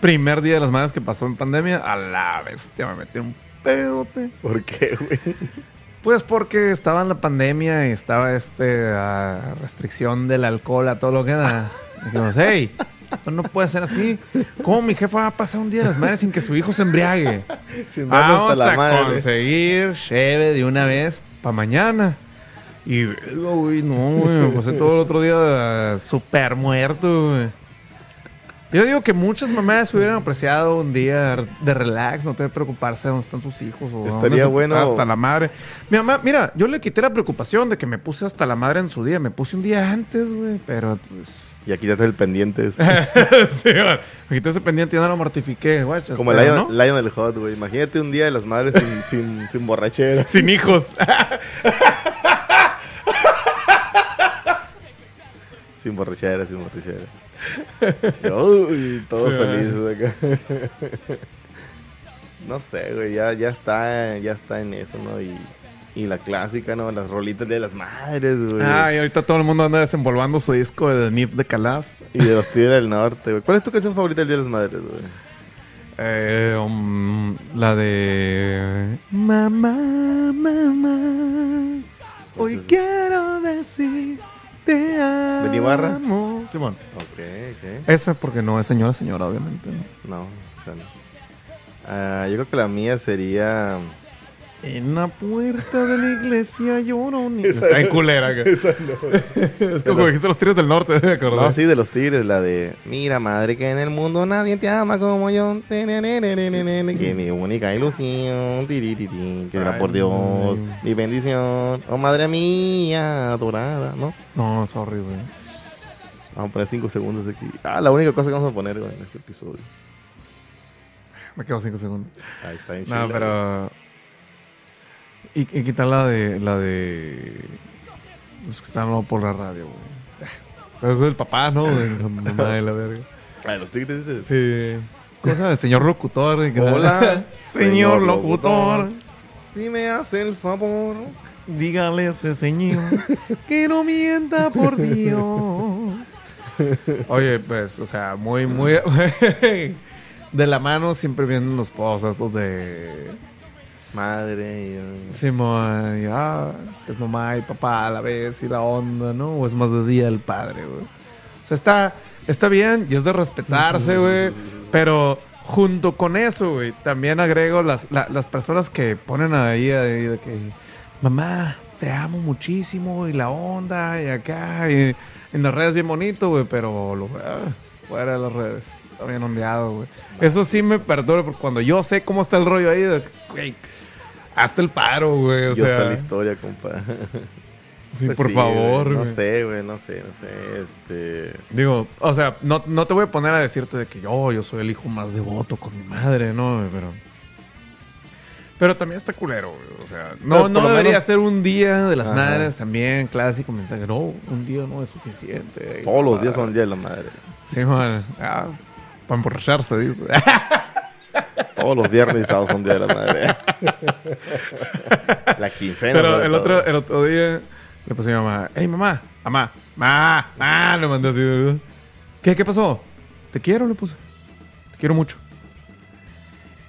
primer día de las madres que pasó en pandemia, a la bestia me metí un pedote. ¿Por qué, güey? Pues porque estaba en la pandemia y estaba este ah, restricción del alcohol a todo lo que da. Dijimos, hey, no puede ser así. ¿Cómo mi jefa va a pasar un día de las madres sin que su hijo se embriague? Sin hasta Vamos la a madre. conseguir cheve de una vez para mañana. Y, güey, no, güey, me pasé todo el otro día súper muerto, güey. Yo digo que muchas mamás hubieran apreciado un día de relax, no tener que preocuparse de dónde están sus hijos o Estaría bueno- Hasta la madre. Mi mamá, mira, yo le quité la preocupación de que me puse hasta la madre en su día. Me puse un día antes, güey, pero pues... Y aquí ya está el pendiente. *laughs* sí, me quité ese pendiente y ya no lo mortifiqué, guachas. Como el Lion, ¿no? Lion el Hot, güey. Imagínate un día de las madres sin, *laughs* sin, sin borrachera. Sin hijos. *laughs* Sin borrachera, sin borrachera. Todos Sí, felices acá. no sé, güey, ya, ya está, ya está en eso, ¿no? Y, y la clásica, ¿no? Las rolitas de las madres, güey. Ah, y ahorita todo el mundo anda desenvolvando su disco de The Nif de Calaf. Y de los Tigres del Norte, güey. ¿Cuál es tu canción favorita del Día de las Madres, güey? Eh, um, la de... Mamá, mamá, hoy quiero decir te amo. ¿De Ibarra? Simón. Ok, ok. Esa porque no es señora, señora, obviamente. ¿no? No, o sea, no. Ah, yo creo que la mía sería... En la puerta de la iglesia niño. Está en culera. que- es como dijiste los tiros del norte, *laughs* ¿te acordás? No, sí, de los Tigres, la de... Mira, madre, que en el mundo nadie te ama como yo. Que mi única ilusión. Que era por Dios. Mi bendición. Oh, madre mía, adorada, ¿no? No, sorry, güey. Vamos a poner 5 segundos aquí. Ah, la única cosa que vamos a poner güey, en este episodio. Me quedo cinco segundos. Ahí está en No, pero... ¿Y, y qué tal la de... La de... Los que están por la radio, güey? Pero eso es el papá, ¿no? De la *laughs* mamá de la verga. Ah, los Tigres. Sí. Cosa del señor locutor. que- Hola, *laughs* señor locutor. Si me hace el favor. Dígale a ese señor *laughs* que no mienta por Dios. Oye, pues, o sea, muy, muy. de la mano siempre vienen los posts estos de. Madre. y- Simón, y, ah, es mamá y papá a la vez y la onda, ¿no? O es más de día del padre, güey. O sea, está, está bien y es de respetarse, güey. Pero junto con eso, güey, también agrego las, la- las personas que ponen ahí, ahí de que, mamá, te amo muchísimo y la onda y acá. Y en las redes bien bonito, güey, pero lo, ah, fuera de las redes. Está bien ondeado, güey. Eso sí me perdona porque cuando yo sé cómo está el rollo ahí, de, que, güey, hasta el paro, güey. O Yo sé sea, la historia, compa. *laughs* sí, Pues por sí, favor, güey, No sé, güey, no sé, no sé. Este. Digo, o sea, no, no te voy a poner a decirte de que yo, yo soy el hijo más devoto con mi madre, ¿no? Pero. Pero también está culero, güey. O sea, no, debería menos- ser un día de las Ajá. madres también, clásico mensaje. No, un día no es suficiente. Todos los días son el día de la madre. Sí, man. Ah, para emborracharse, dice. *laughs* Todos los viernes y sábados son día de la madre. *laughs* la quincena. Pero el otro, el otro día le puse a mi mamá, hey mamá, mamá, mamá, mamá, le mandé así. ¿Qué, ¿Qué pasó? Te quiero, le puse. Te quiero mucho.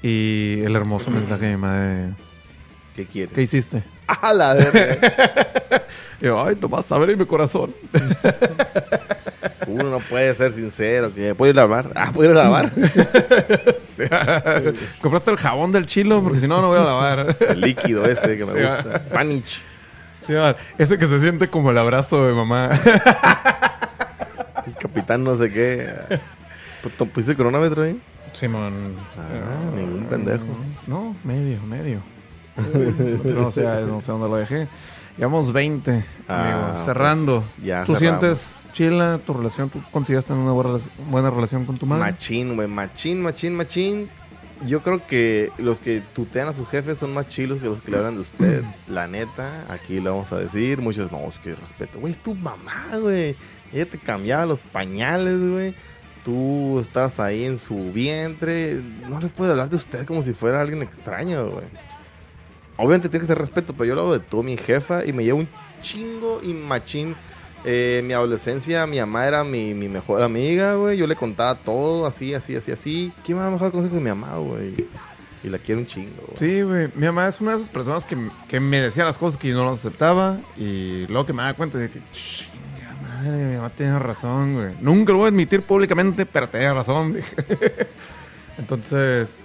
Y el hermoso mensaje de mi madre, ¿Qué quieres? ¿qué hiciste? ¡Ah, la verga! Y *laughs* yo, ay, no vas a ver en mi corazón. *laughs* Uno no puede ser sincero. que ¿Puedo ir a lavar? Ah, ¿puedo ir a lavar? *laughs* Compraste el jabón del chilo porque si no, no voy a lavar. El líquido ese que me Sí, gusta. Panich. Sí, ese que se siente como el abrazo de mamá. El capitán no sé qué. Pu- ¿Pusiste el cronómetro ahí? Simón. Ah, ningún pendejo. No, medio, medio. no, sé, no sé dónde lo dejé. Llevamos 20, Ah, amigo. Cerrando. pues, ya ¿Tú cerramos. sientes chila tu relación? ¿Tú consideras tener una buena, relac- buena relación con tu madre? Machín, güey. Machín, machín, machín. Yo creo que los que tutean a sus jefes son más chilos que los que le hablan de usted. *clears throat* La neta, aquí lo vamos a decir. Muchos, no, es que respeto. Güey, es tu mamá, güey. Ella te cambiaba los pañales, güey. Tú estabas ahí en su vientre. No les puede hablar de usted como si fuera alguien extraño, güey. Obviamente tiene que ser respeto, pero yo lo hablo de tú, mi jefa, y me llevo un chingo y machín. Eh, mi adolescencia, mi mamá era mi, mi mejor amiga, güey. Yo le contaba todo, así, así, así, así. ¿Quién me da mejor consejo que mi mamá, güey? Y la quiero un chingo, güey. Sí, güey. Mi mamá es una de esas personas que, que me decía las cosas que yo no las aceptaba. Y luego que me da cuenta de que, chinga madre, mi mamá tiene razón, güey. Nunca lo voy a admitir públicamente, pero tenía razón, *laughs* dije. Entonces,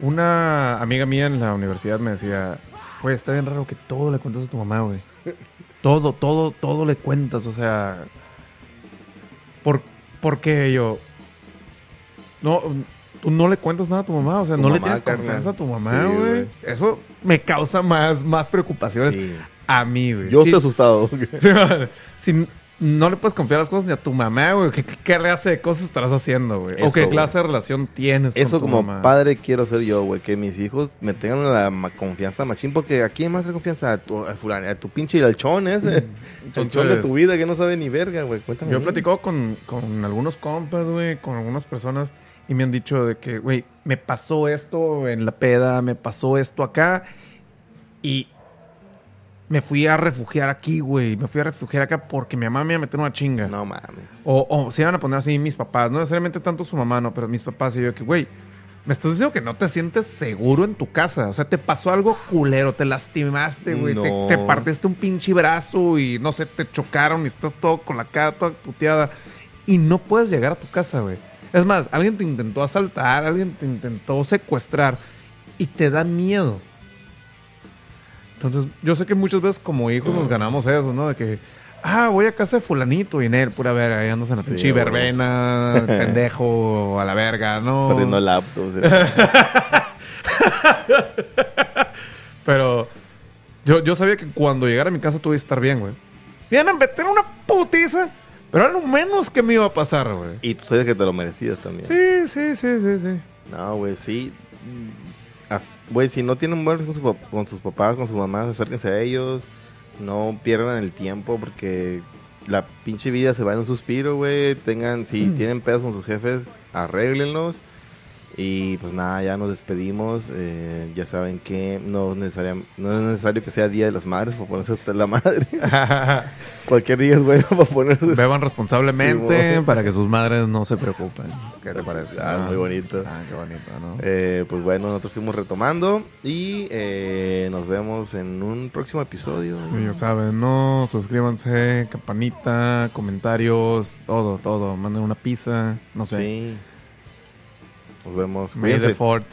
una amiga mía en la universidad me decía, güey, está bien raro que todo le cuentas a tu mamá, güey. Todo, todo, todo le cuentas, o sea. ¿Por, ¿por qué yo? No, tú no le cuentas nada a tu mamá, o sea, Tu no le tienes carnal. confianza a tu mamá, güey. Eso me causa más, más preocupaciones Sí. a mí, güey. Yo Sí, estoy asustado. *laughs* Si no le puedes confiar las cosas ni a tu mamá, güey. ¿Qué, qué clase de cosas estarás haciendo, güey? O qué güey. clase de relación tienes Eso con tu como mamá. padre quiero ser yo, güey. Que mis hijos me tengan la confianza machín. Porque ¿a quién más le confianza? A tu, a fulano, a tu pinche alchón ese. *laughs* el chon de Mm. Tu vida que no sabe ni verga, güey. Cuéntame. Yo he platicado con, con algunos compas, güey, con algunas personas y me han dicho de que, güey, me pasó esto en la peda, me pasó esto acá y me fui a refugiar aquí, güey. Me fui a refugiar acá porque mi mamá me iba a meter una chinga. No mames. O, o se iban a poner así mis papás, no necesariamente tanto su mamá, no, pero mis papás y yo que, güey, me estás diciendo que no te sientes seguro en tu casa. O sea, te pasó algo culero, te lastimaste, güey. Te, te partiste un pinche brazo y no sé, te chocaron y estás todo con la cara toda puteada. Y no puedes llegar a tu casa, güey. Es más, alguien te intentó asaltar, alguien te intentó secuestrar y te da miedo. Entonces, yo sé que muchas veces como hijos nos ganamos eso, ¿no? De que, ah, voy a casa de fulanito y en él, pura verga, ahí andas en la Sí, pinche verbena, *laughs* pendejo, a la verga, ¿no? Perdiendo laptops. *laughs* Pero yo, yo sabía que cuando llegara a mi casa tuve que estar bien, güey. Vienen a meter una putiza, pero era lo menos que me iba a pasar, güey. y tú sabes que te lo merecías también. Sí, sí, sí, sí, sí. No, güey, sí. Güey, si no tienen buenos con, su con sus papás, con sus mamás, acérquense a ellos. No pierdan el tiempo porque la pinche vida se va en un suspiro, güey. Tengan, si *clears throat* tienen pedos con sus jefes, arréglenlos. Y pues nada, ya nos despedimos. Eh, ya saben que no es, necesaria- no es necesario que sea Día de las Madres para ponerse hasta la madre. *laughs* Cualquier día es bueno para ponerse. Beban responsablemente Sí, para que sus madres no se preocupen. ¿Qué te parece? Ah, muy bonito. Ah, qué bonito, ¿no? Eh, pues bueno, nosotros fuimos retomando y eh, nos vemos en un próximo episodio. Y ya saben, ¿no? Suscríbanse, campanita, comentarios, todo, todo. Manden una pizza, no sé. Sí. Nos vemos. May the. Fort.